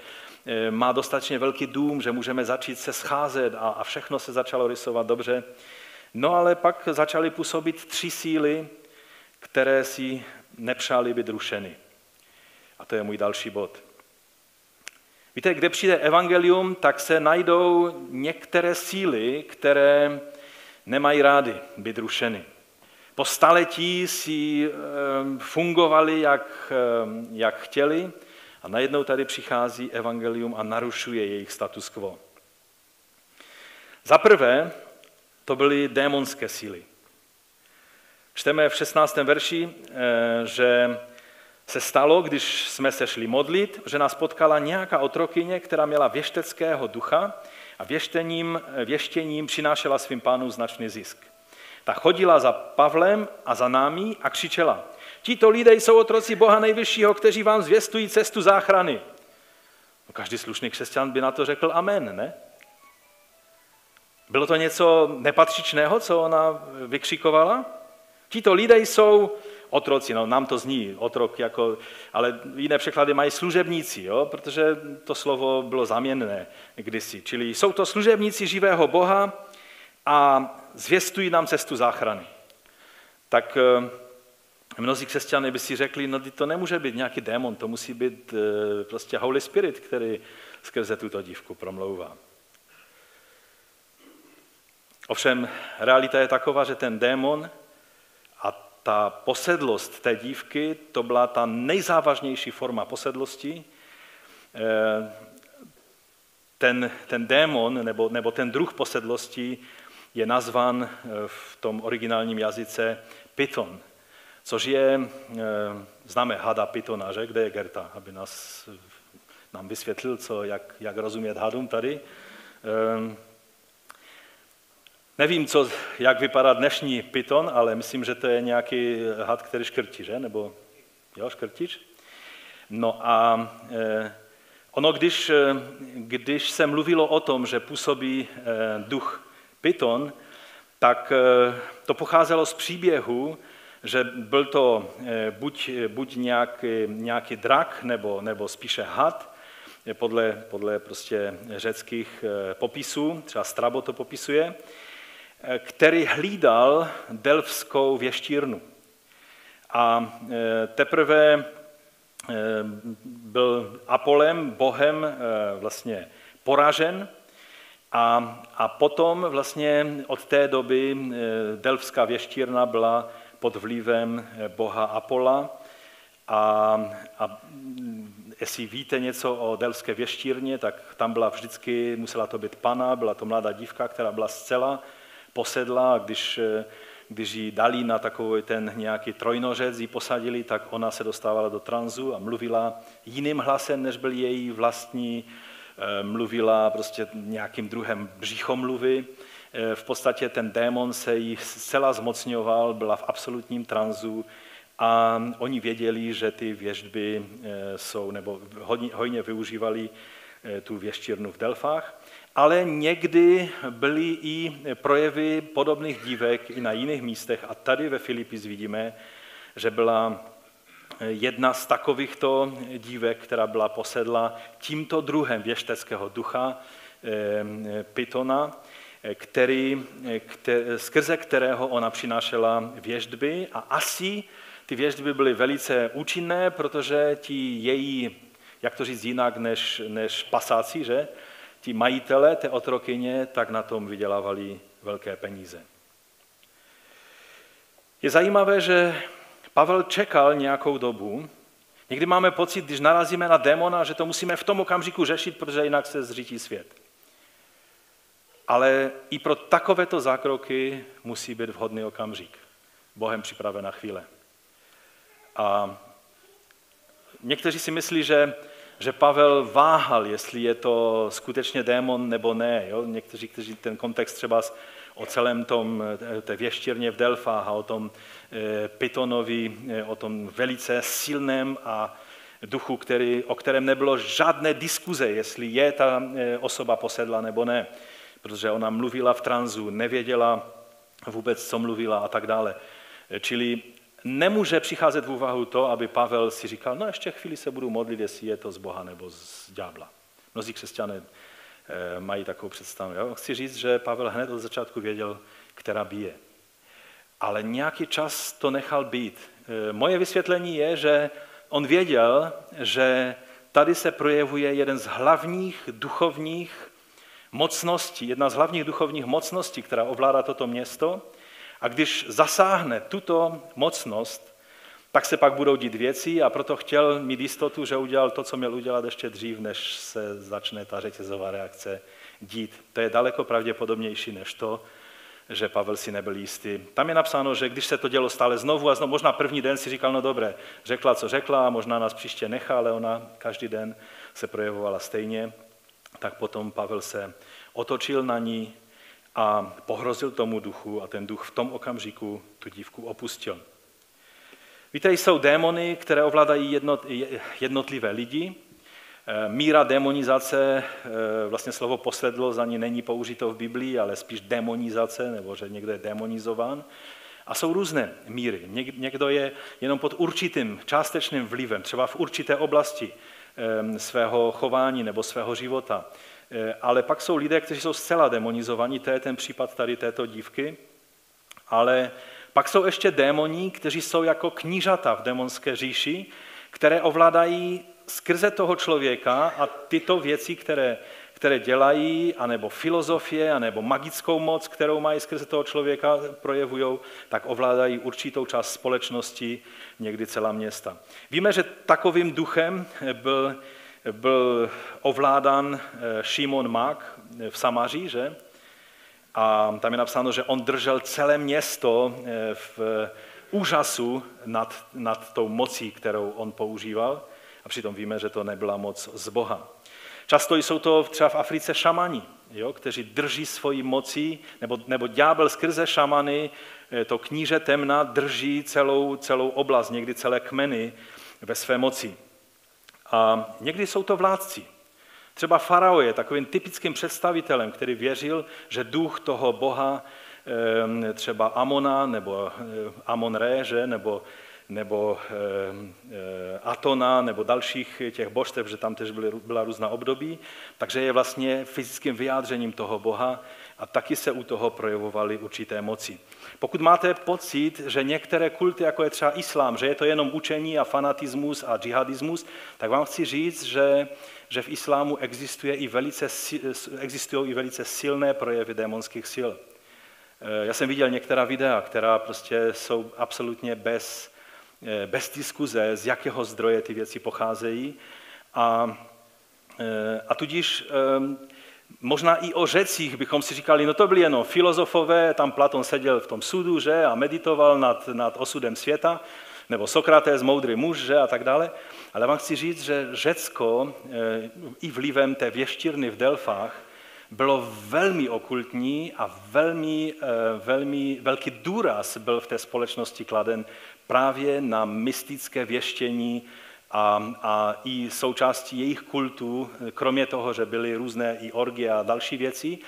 eh, má dostatečně velký dům, že můžeme začít se scházet a všechno se začalo rysovat dobře. No ale pak začaly působit tři síly, které si nepřáli být rušeny. A to je můj další bod. Víte, kde přijde evangelium, tak se najdou některé síly, které nemají rády být rušeny. Po staletí si fungovali, jak, jak chtěli, a najednou tady přichází evangelium a narušuje jejich status quo. Za prvé, to byly démonské síly. Čteme v 16. verši, eh, že se stalo, když jsme se šli modlit, že nás potkala nějaká otrokyně, která měla věšteckého ducha a věštěním, věštěním přinášela svým pánům značný zisk. Ta chodila za Pavlem a za námi a křičela, tito lidé jsou otroci Boha nejvyššího, kteří vám zvěstují cestu záchrany. No, každý slušný křesťan by na to řekl amen, ne? Bylo to něco nepatřičného, co ona vykřikovala? Tito lidé jsou otroci, no nám to zní otrok, jako, ale jiné překlady mají služebníci, jo, protože to slovo bylo zaměnné kdysi. Čili jsou to služebníci živého Boha a zvěstují nám cestu záchrany. Tak eh, mnozí křesťané by si řekli, no to nemůže být nějaký démon, to musí být eh, prostě Holy Spirit, který skrze tuto dívku promlouvá. Ovšem, realita je taková, že ten démon ta posedlost té dívky, to byla ta nejzávažnější forma posedlosti. Eh, ten, ten démon nebo, nebo ten druh posedlosti je nazvan eh, v tom originálním jazyce python, což je, eh, známe hada pythona, že? Kde je Gerta, aby nás, nám vysvětlil, co, jak, jak rozumět hadům tady. Nevím, co, jak vypadá dnešní pyton, ale myslím, že to je nějaký had, který škrtí, že? Nebo jo, škrtíš? No a eh, ono, když, eh, když se mluvilo o tom, že působí eh, duch pyton, tak eh, to pocházelo z příběhu, že byl to eh, buď, buď nějaký, nějaký drak, nebo, nebo spíše had, podle, podle prostě řeckých eh, popisů, třeba Strabo to popisuje, který hlídal delfskou věštírnu. A e, teprve byl Apolem, bohem vlastně poražen a, a potom vlastně od té doby Delfská věštírna byla pod vlivem boha Apola a, a jestli víte něco o Delské věštírně, tak tam byla vždycky, musela to být pana, byla to mladá dívka, která byla zcela posedla a když, když ji dali na takový ten nějaký trojnožec, ji posadili, tak ona se dostávala do tranzu a mluvila jiným hlasem, než byl její vlastní, eh, mluvila prostě nějakým druhem břichomluvy. Eh, v podstatě ten démon se jí zcela zmocňoval, byla v absolutním tranzu, a oni věděli, že ty věžby eh, jsou, nebo hodně využívali eh, tu věštírnu v Delfách, ale někdy byly i projevy podobných dívek i na jiných místech a tady ve Filipis vidíme, že byla eh, jedna z takovýchto dívek, která byla posedla tímto druhem věšteckého ducha, Pitona, který, který, skrze kterého ona přinášela věžby a asi ty věžby byly velice účinné, protože ti její, jak to říct jinak než, než pasáci, že? Ti majitele té otrokyně, tak na tom vydělávali velké peníze. Je zajímavé, že Pavel čekal nějakou dobu. Někdy máme pocit, když narazíme na démona, že to musíme v tom okamžiku řešit, protože jinak se zřítí svět. Ale i pro takovéto zákroky musí být vhodný okamžik. Bohem připravená chvíle. A někteří si myslí, že, že Pavel váhal, jestli je to skutečně démon nebo ne. Jo? Někteří, kteří ten kontext třeba o celém tom, té věštěrně v Delfách a o tom e, Pytonovi, e, o tom velice silném a duchu, který, o kterém nebylo žádné diskuze, jestli je ta osoba posedla nebo ne, protože ona mluvila v tranzu, nevěděla vůbec, co mluvila a tak dále. Čili nemůže přicházet v úvahu to, aby Pavel si říkal, no ještě chvíli se budu modlit, jestli je to z Boha nebo z ďábla. Mnozí křesťané eh, mají takovou představu. Jo? Chci říct, že Pavel hned od začátku věděl, která bije. Ale nějaký čas to nechal být. Eh, moje vysvětlení je, že on věděl, že tady se projevuje jeden z hlavních duchovních mocností, jedna z hlavních duchovních mocností, která ovládá toto město, a když zasáhne tuto mocnost, tak se pak budou dít věci a proto chtěl mít jistotu, že udělal to, co měl udělat ještě dřív, než se začne ta řetězová reakce dít. To je daleko pravděpodobnější než to, že Pavel si nebyl jistý. Tam je napsáno, že když se to dělo stále znovu a znovu, možná první den si říkal, no dobré, řekla, co řekla, a možná nás příště nechá, ale ona každý den se projevovala stejně, tak potom Pavel se otočil na ní, a pohrozil tomu duchu a ten duch v tom okamžiku tu dívku opustil. Víte, jsou démony, které ovládají jednotlivé lidi. Eh, míra demonizace, eh, vlastně slovo posledlo za ní není použito v Biblii, ale spíš demonizace, nebo že někdo je demonizován. A jsou různé míry. Někdo je jenom pod určitým částečným vlivem, třeba v určité oblasti eh, svého chování nebo svého života. Eh, ale pak jsou lidé, kteří jsou zcela demonizovaní, to je ten případ tady této dívky, ale pak jsou ještě démoní, kteří jsou jako knížata v demonské říši, které ovládají skrze toho člověka a tyto věci, které, které dělají, anebo filozofie, anebo magickou moc, kterou mají skrze toho člověka, projevují, tak ovládají určitou část společnosti, někdy celá města. Víme, že takovým duchem byl byl ovládán eh, Šimon Mak v Samaří, že? A tam je napsáno, že on držel celé město eh, v úžasu nad, nad tou mocí, kterou on používal. A přitom víme, že to nebyla moc z Boha. Často jsou to třeba v Africe šamani, jo, kteří drží svoji mocí, nebo, nebo ďábel skrze šamany, eh, to kníže temna, drží celou, celou oblast, někdy celé kmeny ve své moci. A někdy jsou to vládci. Třeba farao je takovým typickým představitelem, který věřil, že duch toho boha, třeba Amona nebo eh, Amon-Re, že, nebo, nebo Atona, nebo dalších těch božstev, že tam tež byla různá období, takže je vlastně fyzickým vyjádřením toho boha A taky se u toho projevovaly určité moci. Pokud máte pocit, že některé kulty, jako je třeba islám, že je to jenom učení a fanatismus a džihadismus, tak vám chci říct, že, že v islámu existuje i velice, existují i velice silné projevy démonských sil. Eh, já jsem viděl některá videa, která prostě jsou absolutně bez, eh, bez diskuze, z jakého zdroje ty věci pocházejí. A, eh, a tudíž ehm, možná i o řecích bychom si říkali, no to byli jenom filozofové, tam Platon seděl v tom sudu, že, a meditoval nad, nad osudem světa, nebo Sokrates, moudrý muž, že, a tak dále. Ale vám chci říct, že Řecko i vlivem té věštírny v Delfách bylo velmi okultní a velmi, eh, velmi velký důraz byl v té společnosti kladen právě na mystické věštění a, a i součástí jejich kultu, kromě toho, že byly různé i orgie a další věci,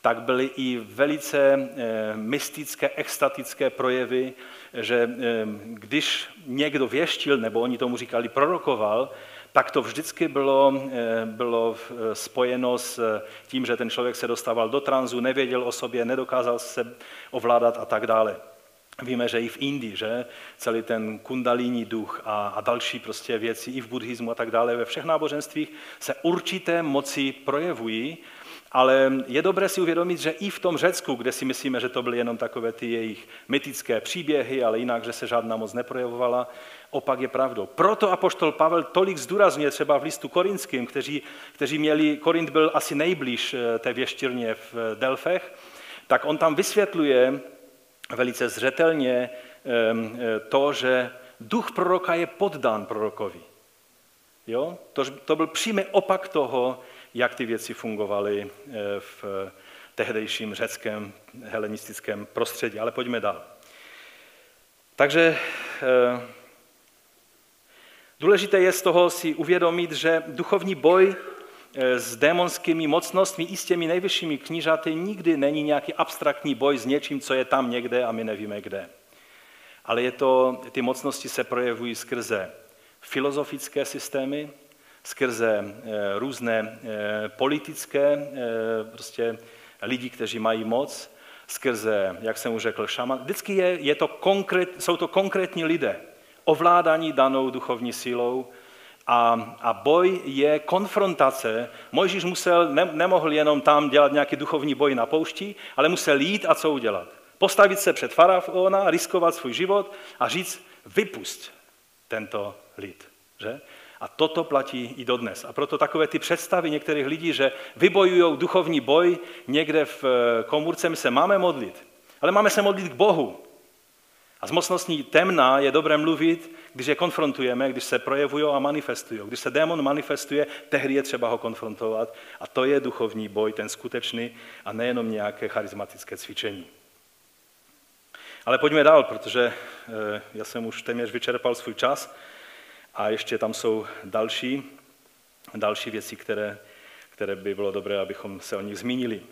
tak byly i velice eh, mystické, extatické projevy, že eh, když někdo věštil, nebo oni tomu říkali prorokoval, tak to vždycky bylo, eh, bylo spojeno s tím, že ten člověk se dostával do tranzu, nevěděl o sobě, nedokázal se ovládat a tak dále. Víme, že i v Indii, že celý ten kundalíní duch a, a další prostě věci, i v buddhismu a tak dále, ve všech náboženstvích se určité moci projevují, ale je dobré si uvědomit, že i v tom Řecku, kde si myslíme, že to byly jenom takové ty jejich mytické příběhy, ale jinak, že se žádná moc neprojevovala, opak je pravdou. Proto apoštol Pavel tolik zdůrazňuje třeba v listu korinským, kteří, kteří měli, Korint byl asi nejblíž eh, té věštírně v eh, Delfech, tak on tam vysvětluje velice zřetelně eh, to, že duch proroka je poddán prorokovi. Jo? To, to byl přímý opak toho, jak ty věci fungovaly v tehdejším řeckém helenistickém prostředí. Ale pojďme dál. Takže Důležité je z toho si uvědomit, že duchovní boj eh, s démonskými mocnostmi i s těmi nejvyššími knížaty nikdy není nějaký abstraktní boj s něčím, co je tam někde a my nevíme kde. Ale je to, ty mocnosti se projevují skrze filozofické systémy, skrze eh, různé eh, politické prostě lidi, kteří mají moc, skrze, jak jsem už řekl, šaman. Vždycky je, je to konkrét, jsou to konkrétní lidé, ovládání danou duchovní sílou a, a boj je konfrontace. Mojžíš musel, ne, nemohl jenom tam dělat nějaký duchovní boj na poušti, ale musel jít a co udělat? Postavit se před faraona, riskovat svůj život a říct, vypust tento lid. Že? A toto platí i dodnes. A proto takové ty představy některých lidí, že vybojují duchovní boj někde v eh, komůrce, my se máme modlit. Ale máme se modlit k Bohu. A z mocností temna je dobré mluvit, když je konfrontujeme, když se projevují a manifestují. Když se démon manifestuje, tehdy je třeba ho konfrontovat. A to je duchovní boj, ten skutečný, a nejenom nějaké charismatické cvičení. Ale pojďme dál, protože eh, já jsem už téměř vyčerpal svůj čas a ještě tam jsou další, další věci, které, které by bylo dobré, abychom se o nich zmínili.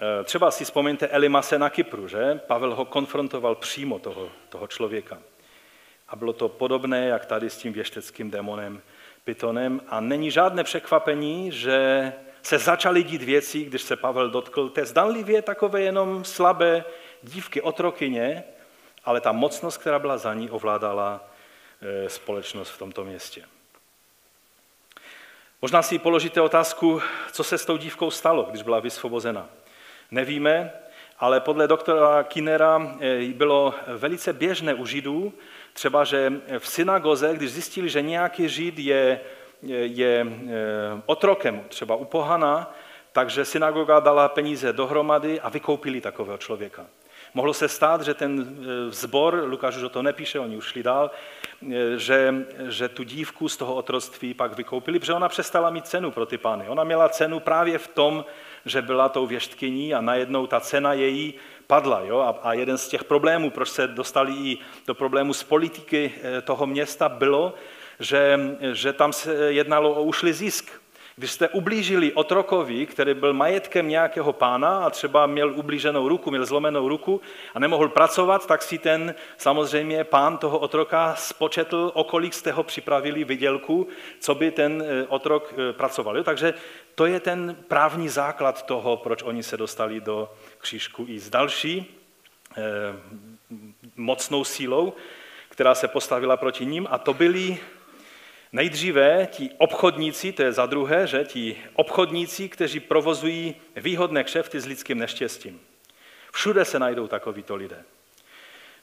Eh, třeba si vzpomeňte Elimase na Kypru, že? Pavel ho konfrontoval přímo, toho, toho člověka. A bylo to podobné, jak tady s tím věšteckým démonem Pytonem. A není žádné překvapení, že se začaly dít věci, když se Pavel dotkl té zdanlivě takové jenom slabé dívky, otrokyně, ale ta mocnost, která byla za ní, ovládala eh, společnost v tomto městě. Možná si položíte otázku, co se s tou dívkou stalo, když byla vysvobozena. Nevíme, ale podle doktora Kinera eh, bylo velice běžné u Židů, třeba, že v synagoze, když zjistili, že nějaký Žid je, je eh, otrokem, třeba u pohana, takže synagoga dala peníze dohromady a vykoupili takového člověka. Mohlo se stát, že ten zbor, eh, Lukáš už o to nepíše, oni už šli dál, že, že tu dívku z toho otroctví pak vykoupili, protože ona přestala mít cenu pro ty pány. Ona měla cenu právě v tom, že byla tou věštkyní a najednou ta cena její padla. Jo? A, a jeden z těch problémů, proč se dostali i do problému z politiky eh, toho města, bylo, že, že tam se jednalo o ušlý zisk. Když jste ublížili otrokovi, který byl majetkem nějakého pána a třeba měl ublíženou ruku, měl zlomenou ruku a nemohl pracovat, tak si ten samozřejmě pán toho otroka spočetl, o kolik jste ho připravili vydělku, co by ten eh, otrok eh, pracoval. Takže to je ten právní základ toho, proč oni se dostali do křížku i s další eh, mocnou sílou, která se postavila proti ním a to byli Nejdříve ti obchodníci, to je za druhé, že ti obchodníci, kteří provozují výhodné kšefty s lidským neštěstím. Všude se najdou takovýto lidé.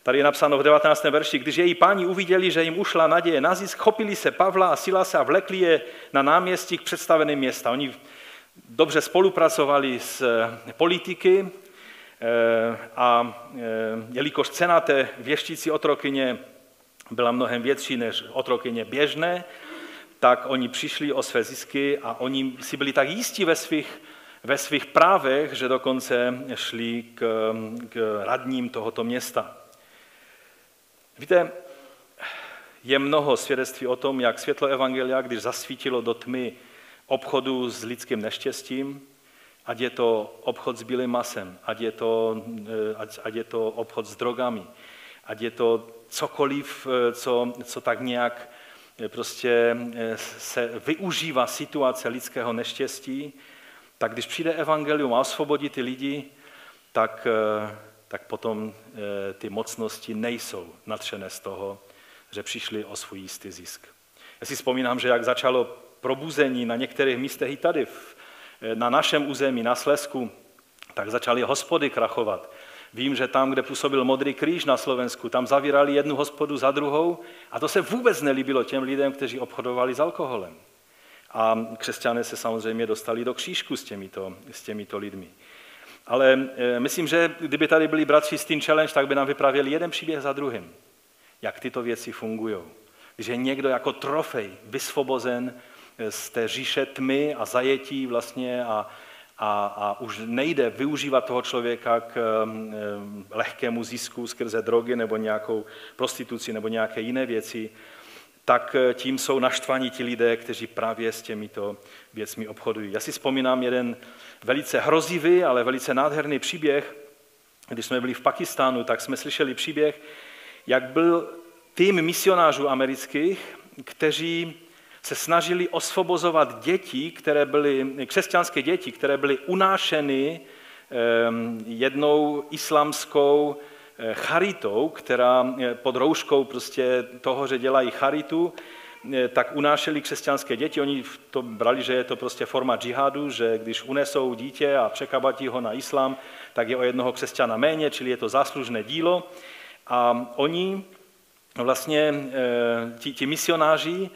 Tady je napsáno v 19. verši, když její páni uviděli, že jim ušla naděje na zisk, chopili se Pavla a Silase a vlekli je na náměstí k představeným města. Oni dobře spolupracovali s eh, politiky eh, a eh, jelikož cena té věštící otrokyně byla mnohem větší než otrokyně běžné, tak oni přišli o své zisky a oni si byli tak jistí ve svých, ve svých právech, že dokonce šli k, k radním tohoto města. Víte, je mnoho svědectví o tom, jak světlo Evangelia, když zasvítilo do tmy obchodu s lidským neštěstím, ať je to obchod s bílým masem, ať je to, ať, ať je to obchod s drogami, ať je to cokoliv, eh, co, co tak nějak eh, prostě eh, se využívá situace lidského neštěstí, tak když přijde evangelium a osvobodí ty lidi, tak, tak potom ty mocnosti nejsou natřené z toho, že přišli o svůj jistý zisk. Já si vzpomínám, že jak začalo probuzení na některých místech i tady, na našem území, na Slesku, tak začaly hospody krachovat. Vím, že tam, kde působil Modrý kříž na Slovensku, tam zavírali jednu hospodu za druhou a to se vůbec nelíbilo těm lidem, kteří obchodovali s alkoholem. A křesťané se samozřejmě dostali do křížku s těmito, s těmito lidmi. Ale e, myslím, že kdyby tady byli bratři z Teen Challenge, tak by nám vyprávěli jeden příběh za druhým, jak tyto věci fungují. Že někdo jako trofej vysvobozen z té říše tmy a zajetí vlastně a, a, a už nejde využívat toho člověka k lehkému zisku skrze drogy nebo nějakou prostituci nebo nějaké jiné věci, tak eh, tím jsou naštvaní ti lidé, kteří právě s těmito věcmi obchodují. Já si vzpomínám jeden velice hrozivý, ale velice nádherný příběh. Když jsme byli v Pakistánu, tak jsme slyšeli příběh, jak byl tým misionářů amerických, kteří se snažili osvobozovat děti, které byly, křesťanské děti, které byly unášeny ehm, jednou islamskou eh, charitou, která eh, pod rouškou prostě toho, že dělají charitu, eh, tak unášeli křesťanské děti. Oni to brali, že je to prostě forma džihadu, že když unesou dítě a překabatí ho na islám, tak je o jednoho křesťana méně, čili je to záslužné dílo. A oni vlastně, ti, ti misionáři,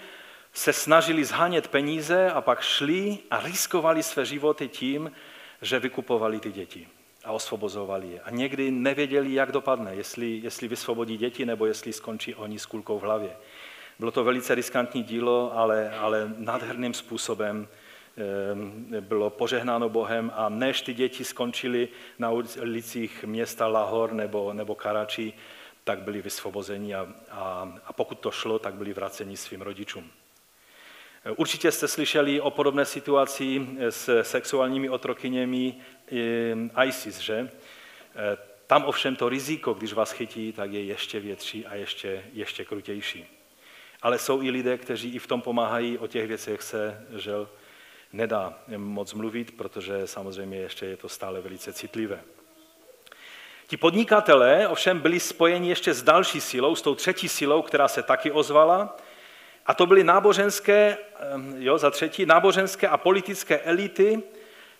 se snažili zhánět peníze a pak šli a riskovali své životy tím, že vykupovali ty děti a osvobozovali je. A někdy nevěděli, jak dopadne, jestli, jestli vysvobodí děti nebo jestli skončí oni s kulkou v hlavě. Bylo to velice riskantní dílo, ale, ale nádherným způsobem eh, bylo požehnáno Bohem a než ty děti skončily na ulicích města Lahor nebo, nebo Karači, tak byli vysvobozeni a, a, a pokud to šlo, tak byli vraceni svým rodičům. Určitě jste slyšeli o podobné situaci s sexuálními otrokyněmi eh, ISIS, že? Eh, tam ovšem to riziko, když vás chytí, tak je ještě větší a ještě, ještě krutější. Ale jsou i lidé, kteří i v tom pomáhají, o těch věcech se žel nedá moc mluvit, protože samozřejmě ještě je to stále velice citlivé. Ti podnikatelé ovšem byli spojeni ještě s další silou, s tou třetí silou, která se taky ozvala, a to byly náboženské, jo, za třetí, náboženské a politické elity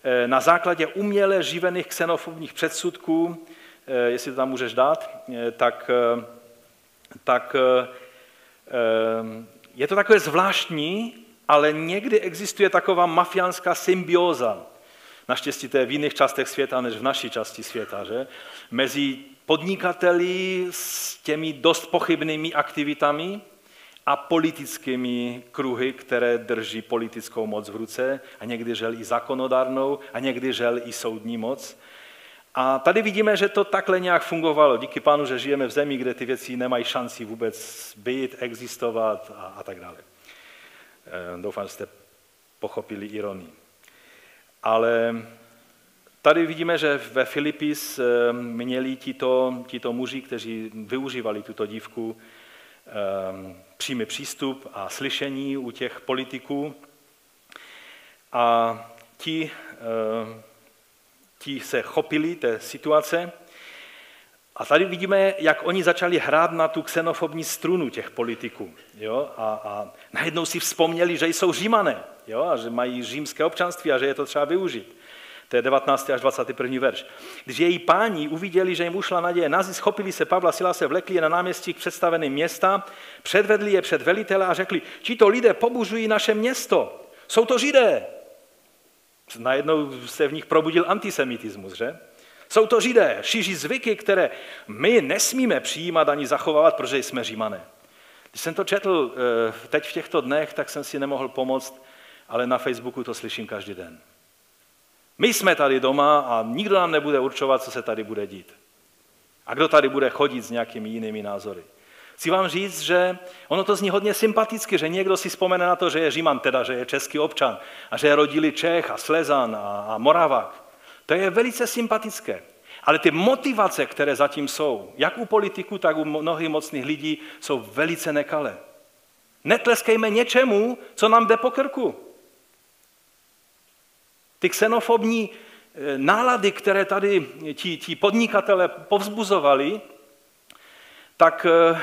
eh, na základě uměle živených xenofobních předsudků, eh, jestli to tam můžeš dát, eh, tak, tak je to takové zvláštní, ale někdy existuje taková mafiánská symbioza. Naštěstí to je v jiných částech světa, než v naší části světa, že? Mezi podnikateli s těmi dost pochybnými aktivitami, a politickými kruhy, které drží politickou moc v ruce a někdy žel i zákonodárnou a někdy žel i soudní moc. A tady vidíme, že to takhle nějak fungovalo. Díky pánu, že žijeme v zemi, kde ty věci nemají šanci vůbec být, existovat a, a tak dále. Eh, doufám, že jste pochopili ironii. Ale tady vidíme, že ve Filipis eh, měli tito, tito muži, kteří využívali tuto dívku, přímý přístup a slyšení u těch politiků. A ti, eh, ti se chopili té situace. A tady vidíme, jak oni začali hrát na tu xenofobní strunu těch politiků. Jo? A, a najednou si vzpomněli, že jsou římané jo? a že mají římské občanství a že je to třeba využít. To je 19. až 21. verš. Když její páni uviděli, že jim ušla naděje nazi, schopili se Pavla Sila se vlekli je na náměstí k představeným města, předvedli je před velitele a řekli, tito lidé pobuřují naše město, jsou to židé. Najednou se v nich probudil antisemitismus, že? Jsou to židé, šíří zvyky, které my nesmíme přijímat ani zachovávat, protože jsme římané. Když jsem to četl eh, teď v těchto dnech, tak jsem si nemohl pomoct, ale na Facebooku to slyším každý den. My jsme tady doma a nikdo nám nebude určovat, co se tady bude dít. A kdo tady bude chodit s nějakými jinými názory. Chci vám říct, že ono to zní hodně sympaticky, že někdo si vzpomene na to, že je Říman, teda že je český občan a že je rodili Čech a Slezan a, a Moravák. To je velice sympatické. Ale ty motivace, které zatím jsou, jak u politiků, tak u mnohých mocných lidí, jsou velice nekalé. Netleskejme něčemu, co nám jde po krku. Ty xenofobní eh, nálady, které tady ti, ti podnikatele povzbuzovali, tak eh,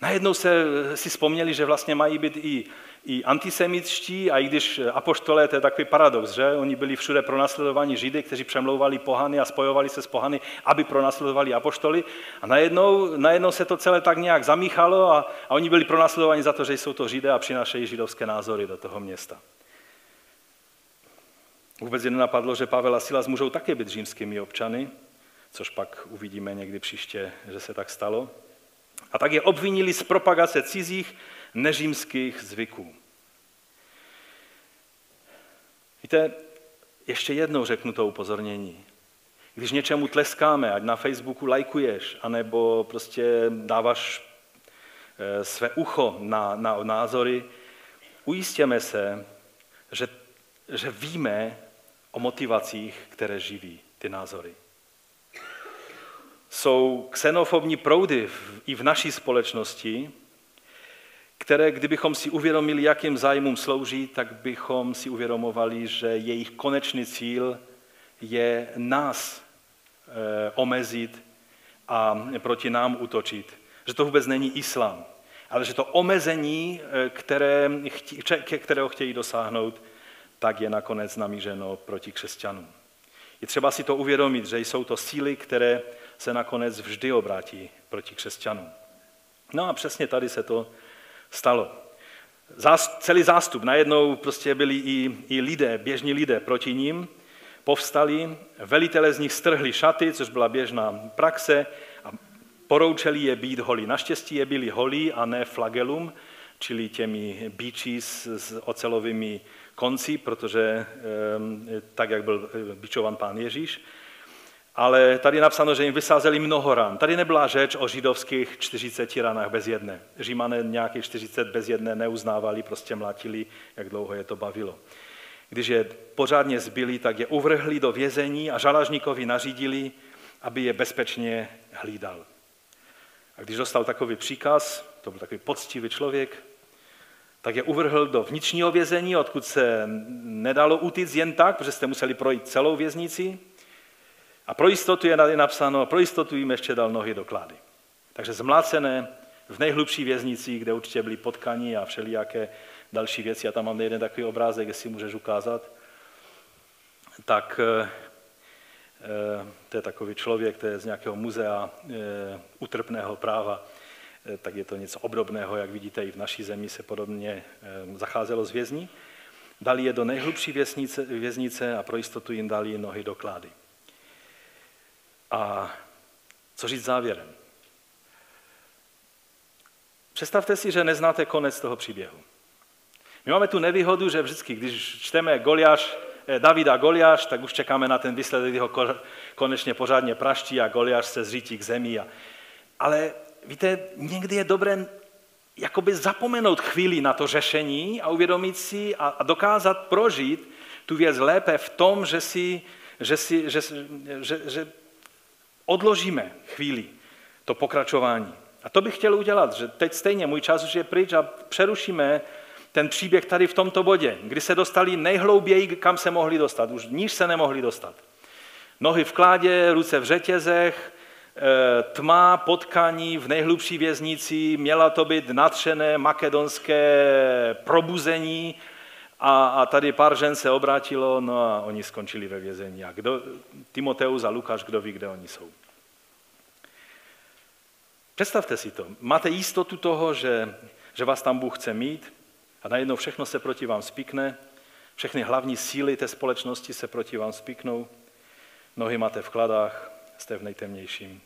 najednou se si vzpomněli, že vlastně mají být i, i antisemitští, a i když apoštolé, to je takový paradox, že oni byli všude pronásledovaní židy, kteří přemlouvali pohany a spojovali se s pohany, aby pronásledovali apoštoly. A najednou, najednou se to celé tak nějak zamíchalo a, a oni byli pronásledováni za to, že jsou to židé a přinášejí židovské názory do toho města. Vůbec je nenapadlo, že Pavel a Silas můžou také být římskými občany, což pak uvidíme někdy příště, že se tak stalo. A tak je obvinili z propagace cizích neřímských zvyků. Víte, ještě jednou řeknu to upozornění. Když něčemu tleskáme, ať na Facebooku lajkuješ, anebo prostě dáváš eh, své ucho na, na názory, ujistěme se, že, že víme, o motivacích, které živí ty názory. Jsou xenofobní proudy i v naší společnosti, které, kdybychom si uvědomili, jakým zájmům slouží, tak bychom si uvědomovali, že jejich konečný cíl je nás e, omezit a proti nám útočit. Že to vůbec není islám, ale že to omezení, eh, které, kterého chtějí dosáhnout, tak je nakonec namířeno proti křesťanům. Je třeba si to uvědomit, že jsou to síly, které se nakonec vždy obrátí proti křesťanům. No a přesně tady se to stalo. Zás, celý zástup, najednou prostě byli i, i lidé, běžní lidé proti ním, povstali, velitelé z nich strhli šaty, což byla běžná praxe, a poroučeli je být holí. Naštěstí je byli holí a ne flagelum, čili těmi bíči s, s ocelovými konci, protože tak, jak byl eh, bičovan pán Ježíš. Ale tady je napsáno, že jim vysázeli mnoho ran. Tady nebyla řeč o židovských 40 ranách bez jedné. Římané nějakých 40 bez jedné neuznávali, prostě mlátili, jak dlouho je to bavilo. Když je pořádně zbyli, tak je uvrhli do vězení a žalažníkovi nařídili, aby je bezpečně hlídal. A když dostal takový příkaz, to byl takový poctivý člověk, tak je uvrhl do vnitřního vězení, odkud se nedalo utíct jen tak, protože jste museli projít celou věznici. A pro jistotu je napsáno, pro jistotu jim ještě dal nohy do klady. Takže zmlácené v nejhlubší věznici, kde určitě byli potkaní a všelijaké další věci. Já tam mám jeden takový obrázek, jestli můžeš ukázat. Tak eh, eh, to je takový člověk, to je z nějakého muzea eh, utrpného práva tak je to něco obdobného, jak vidíte, i v naší zemi se podobně eh, zacházelo s vězni. Dali je do nejhlubší věznice, věznice a pro jistotu jim dali nohy do klády. A co říct závěrem? Představte si, že neznáte konec toho příběhu. My máme tu nevýhodu, že vždycky, když čteme Goliáš, eh, Davida Goliáš, tak už čekáme na ten výsledek, kdy ho konečně pořádně praští a Goliáš se zřítí k zemi. A... Ale víte, někdy je dobré jakoby zapomenout chvíli na to řešení a uvědomit si a, a dokázat prožít tu věc lépe v tom, že, si, že, si, že, že, že odložíme chvíli to pokračování. A to bych chtěl udělat, že teď stejně můj čas už je pryč a přerušíme ten příběh tady v tomto bodě, kdy se dostali nejhlouběji, kam se mohli dostat. Už níž se nemohli dostat. Nohy v kládě, ruce v řetězech, tma, potkaní v nejhlubší věznici, měla to být natřené makedonské probuzení a, a tady pár žen se obrátilo, no a oni skončili ve vězení. A kdo, Timoteus a Lukáš, kdo ví, kde oni jsou. Představte si to. Máte jistotu toho, že, že vás tam Bůh chce mít a najednou všechno se proti vám spikne, všechny hlavní síly té společnosti se proti vám spiknou, nohy máte v kladách, jste v nejtemnějším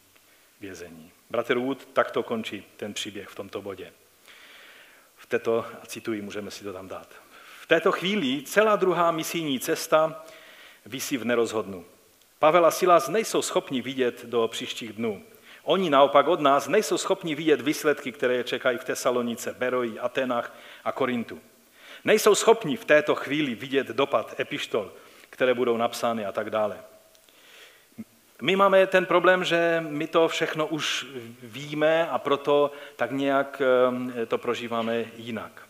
vězení. Bratr Wood takto končí ten příběh v tomto bodě. V této, a cituji, můžeme si to tam dát. V této chvíli celá druhá misijní cesta visí v nerozhodnu. Pavel a Silas nejsou schopni vidět do příštích dnů. Oni naopak od nás nejsou schopni vidět výsledky, které je čekají v Tesalonice, Beroji, Atenách a Korintu. Nejsou schopni v této chvíli vidět dopad epištol, které budou napsány a tak dále. My máme ten problém, že my to všechno už víme a proto tak nějak eh, to prožíváme jinak.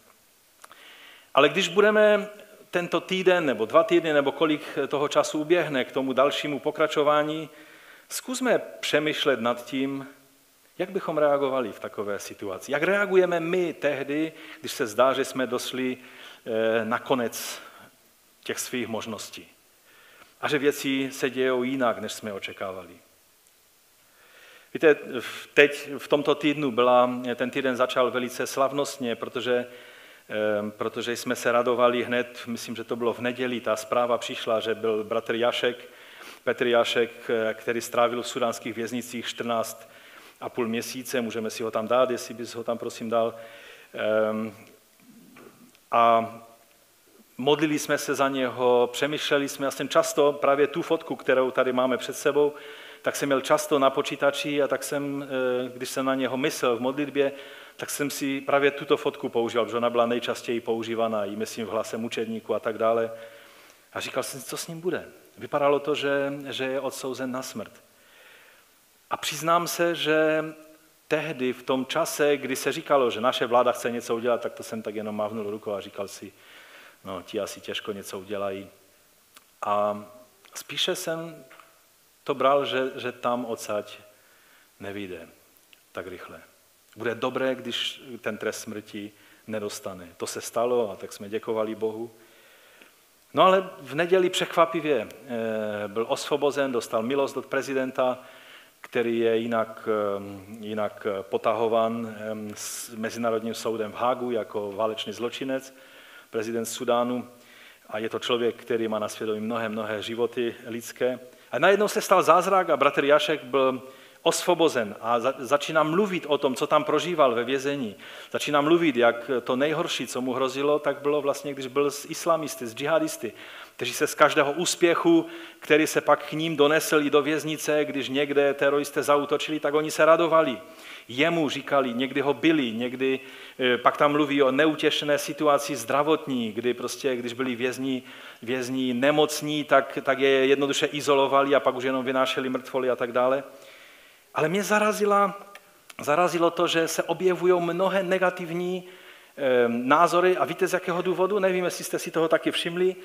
Ale když budeme tento týden nebo dva týdny nebo kolik toho času uběhne k tomu dalšímu pokračování, Zkusme přemýšlet nad tím, jak bychom reagovali v takové situaci. Jak reagujeme my tehdy, když se zdá, že jsme došli eh, na konec těch svých možností. A že věci se dějou jinak, než jsme očekávali. Víte, teď v tomto týdnu byla, ten týden začal velice slavnostně, protože, eh, protože jsme se radovali hned, myslím, že to bylo v neděli, ta zpráva přišla, že byl bratr Jašek, Petr Jašek, který strávil v sudánských věznicích 14 a půl měsíce, můžeme si ho tam dát, jestli bys ho tam prosím dal. A modlili jsme se za něho, přemýšleli jsme, já jsem často právě tu fotku, kterou tady máme před sebou, tak jsem měl často na počítači a tak jsem, eh, když jsem na něho myslel v modlitbě, tak jsem si právě tuto fotku použil, protože ona byla nejčastěji používaná, i myslím v hlase mučedníku a tak dále. A říkal jsem si, co s ním bude. Vypadalo to, že, že je odsouzen na smrt. A přiznám se, že tehdy, v tom čase, kdy se říkalo, že naše vláda chce něco udělat, tak to jsem tak jenom mávnul rukou a říkal si, no ti asi těžko něco udělají. A spíše jsem to bral, že, že tam odsaď nevíde tak rychle. Bude dobré, když ten trest smrti nedostane. To se stalo a tak jsme děkovali Bohu. No ale v neděli překvapivě eh, byl osvobozen, dostal milost od prezidenta, který je jinak, eh, jinak potahovan eh, s Mezinárodním soudem v Hágu jako válečný zločinec, prezident Sudánu. A je to člověk, který má na svědomí mnohé, mnohé životy lidské. A najednou se stal zázrak a bratr Jašek byl osvobozen a začíná mluvit o tom, co tam prožíval ve vězení. Začíná mluvit, jak to nejhorší, co mu hrozilo, tak bylo vlastně, když byl s islamisty, s džihadisty, kteří se z každého úspěchu, který se pak k ním donesl i do věznice, když někde teroristé zautočili, tak oni se radovali. Jemu říkali, někdy ho byli, někdy eh, pak tam mluví o neutěšené situaci zdravotní, kdy prostě, když byli vězni, vězni nemocní, tak, tak je jednoduše izolovali a pak už jenom vynášeli mrtvoly a tak dále. Ale mě zarazila, zarazilo to, že se objevují mnohé negativní e, názory a víte z jakého důvodu? Nevím, jestli jste si toho taky všimli,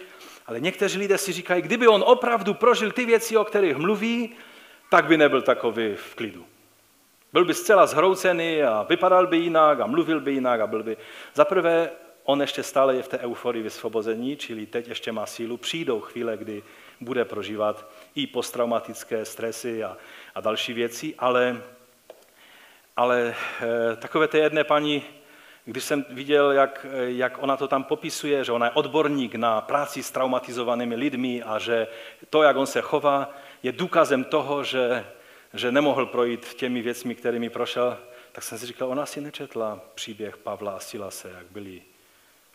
ale někteří lidé si říkají, kdyby on opravdu prožil ty věci, o kterých mluví, tak by nebyl takový v klidu. Byl by zcela zhroucený a vypadal by jinak a mluvil by jinak a byl by... Za prvé, on ještě stále je v té euforii vysvobození, čili teď ještě má sílu. Přijdou chvíle, kdy bude prožívat i posttraumatické stresy a, a další věci, ale, ale e, takové té jedné paní, když jsem viděl, jak, jak ona to tam popisuje, že ona je odborník na práci s traumatizovanými lidmi a že to, jak on se chová, je důkazem toho, že, že nemohl projít těmi věcmi, kterými prošel, tak jsem si říkal, ona si nečetla příběh Pavla a Silase, jak byli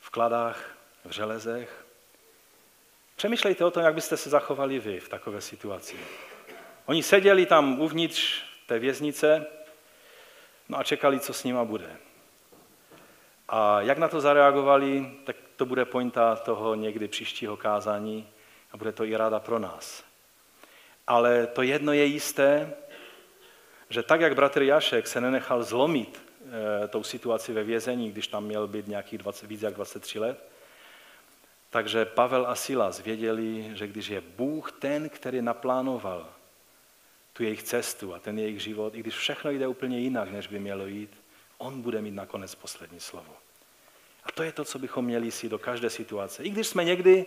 v kladách, v železech, Přemýšlejte o tom, jak byste se zachovali vy v takové situaci. Oni seděli tam uvnitř té věznice no a čekali, co s nima bude. A jak na to zareagovali, tak to bude pointa toho někdy příštího kázání a bude to i ráda pro nás. Ale to jedno je jisté, že tak, jak bratr Jašek se nenechal zlomit e, tou situaci ve vězení, když tam měl být nějakých 20, víc jak 23 let, takže Pavel a Silas věděli, že když je Bůh ten, který naplánoval tu jejich cestu a ten jejich život, i když všechno jde úplně jinak, než by mělo jít, on bude mít nakonec poslední slovo. A to je to, co bychom měli si do každé situace. I když jsme někdy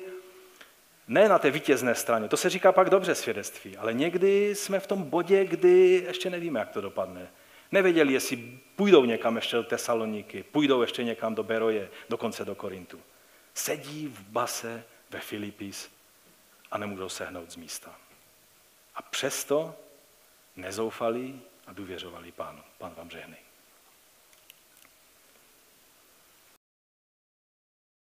ne na té vítězné straně, to se říká pak dobře svědectví, ale někdy jsme v tom bodě, kdy ještě nevíme, jak to dopadne. Nevěděli, jestli půjdou někam ještě do Tesaloniky, půjdou ještě někam do Beroje, dokonce do Korintu. Sedí v base ve Filipis a nemůžou sehnout z místa. A přesto nezoufali a důvěřovali pánu. Pán vám žehnej.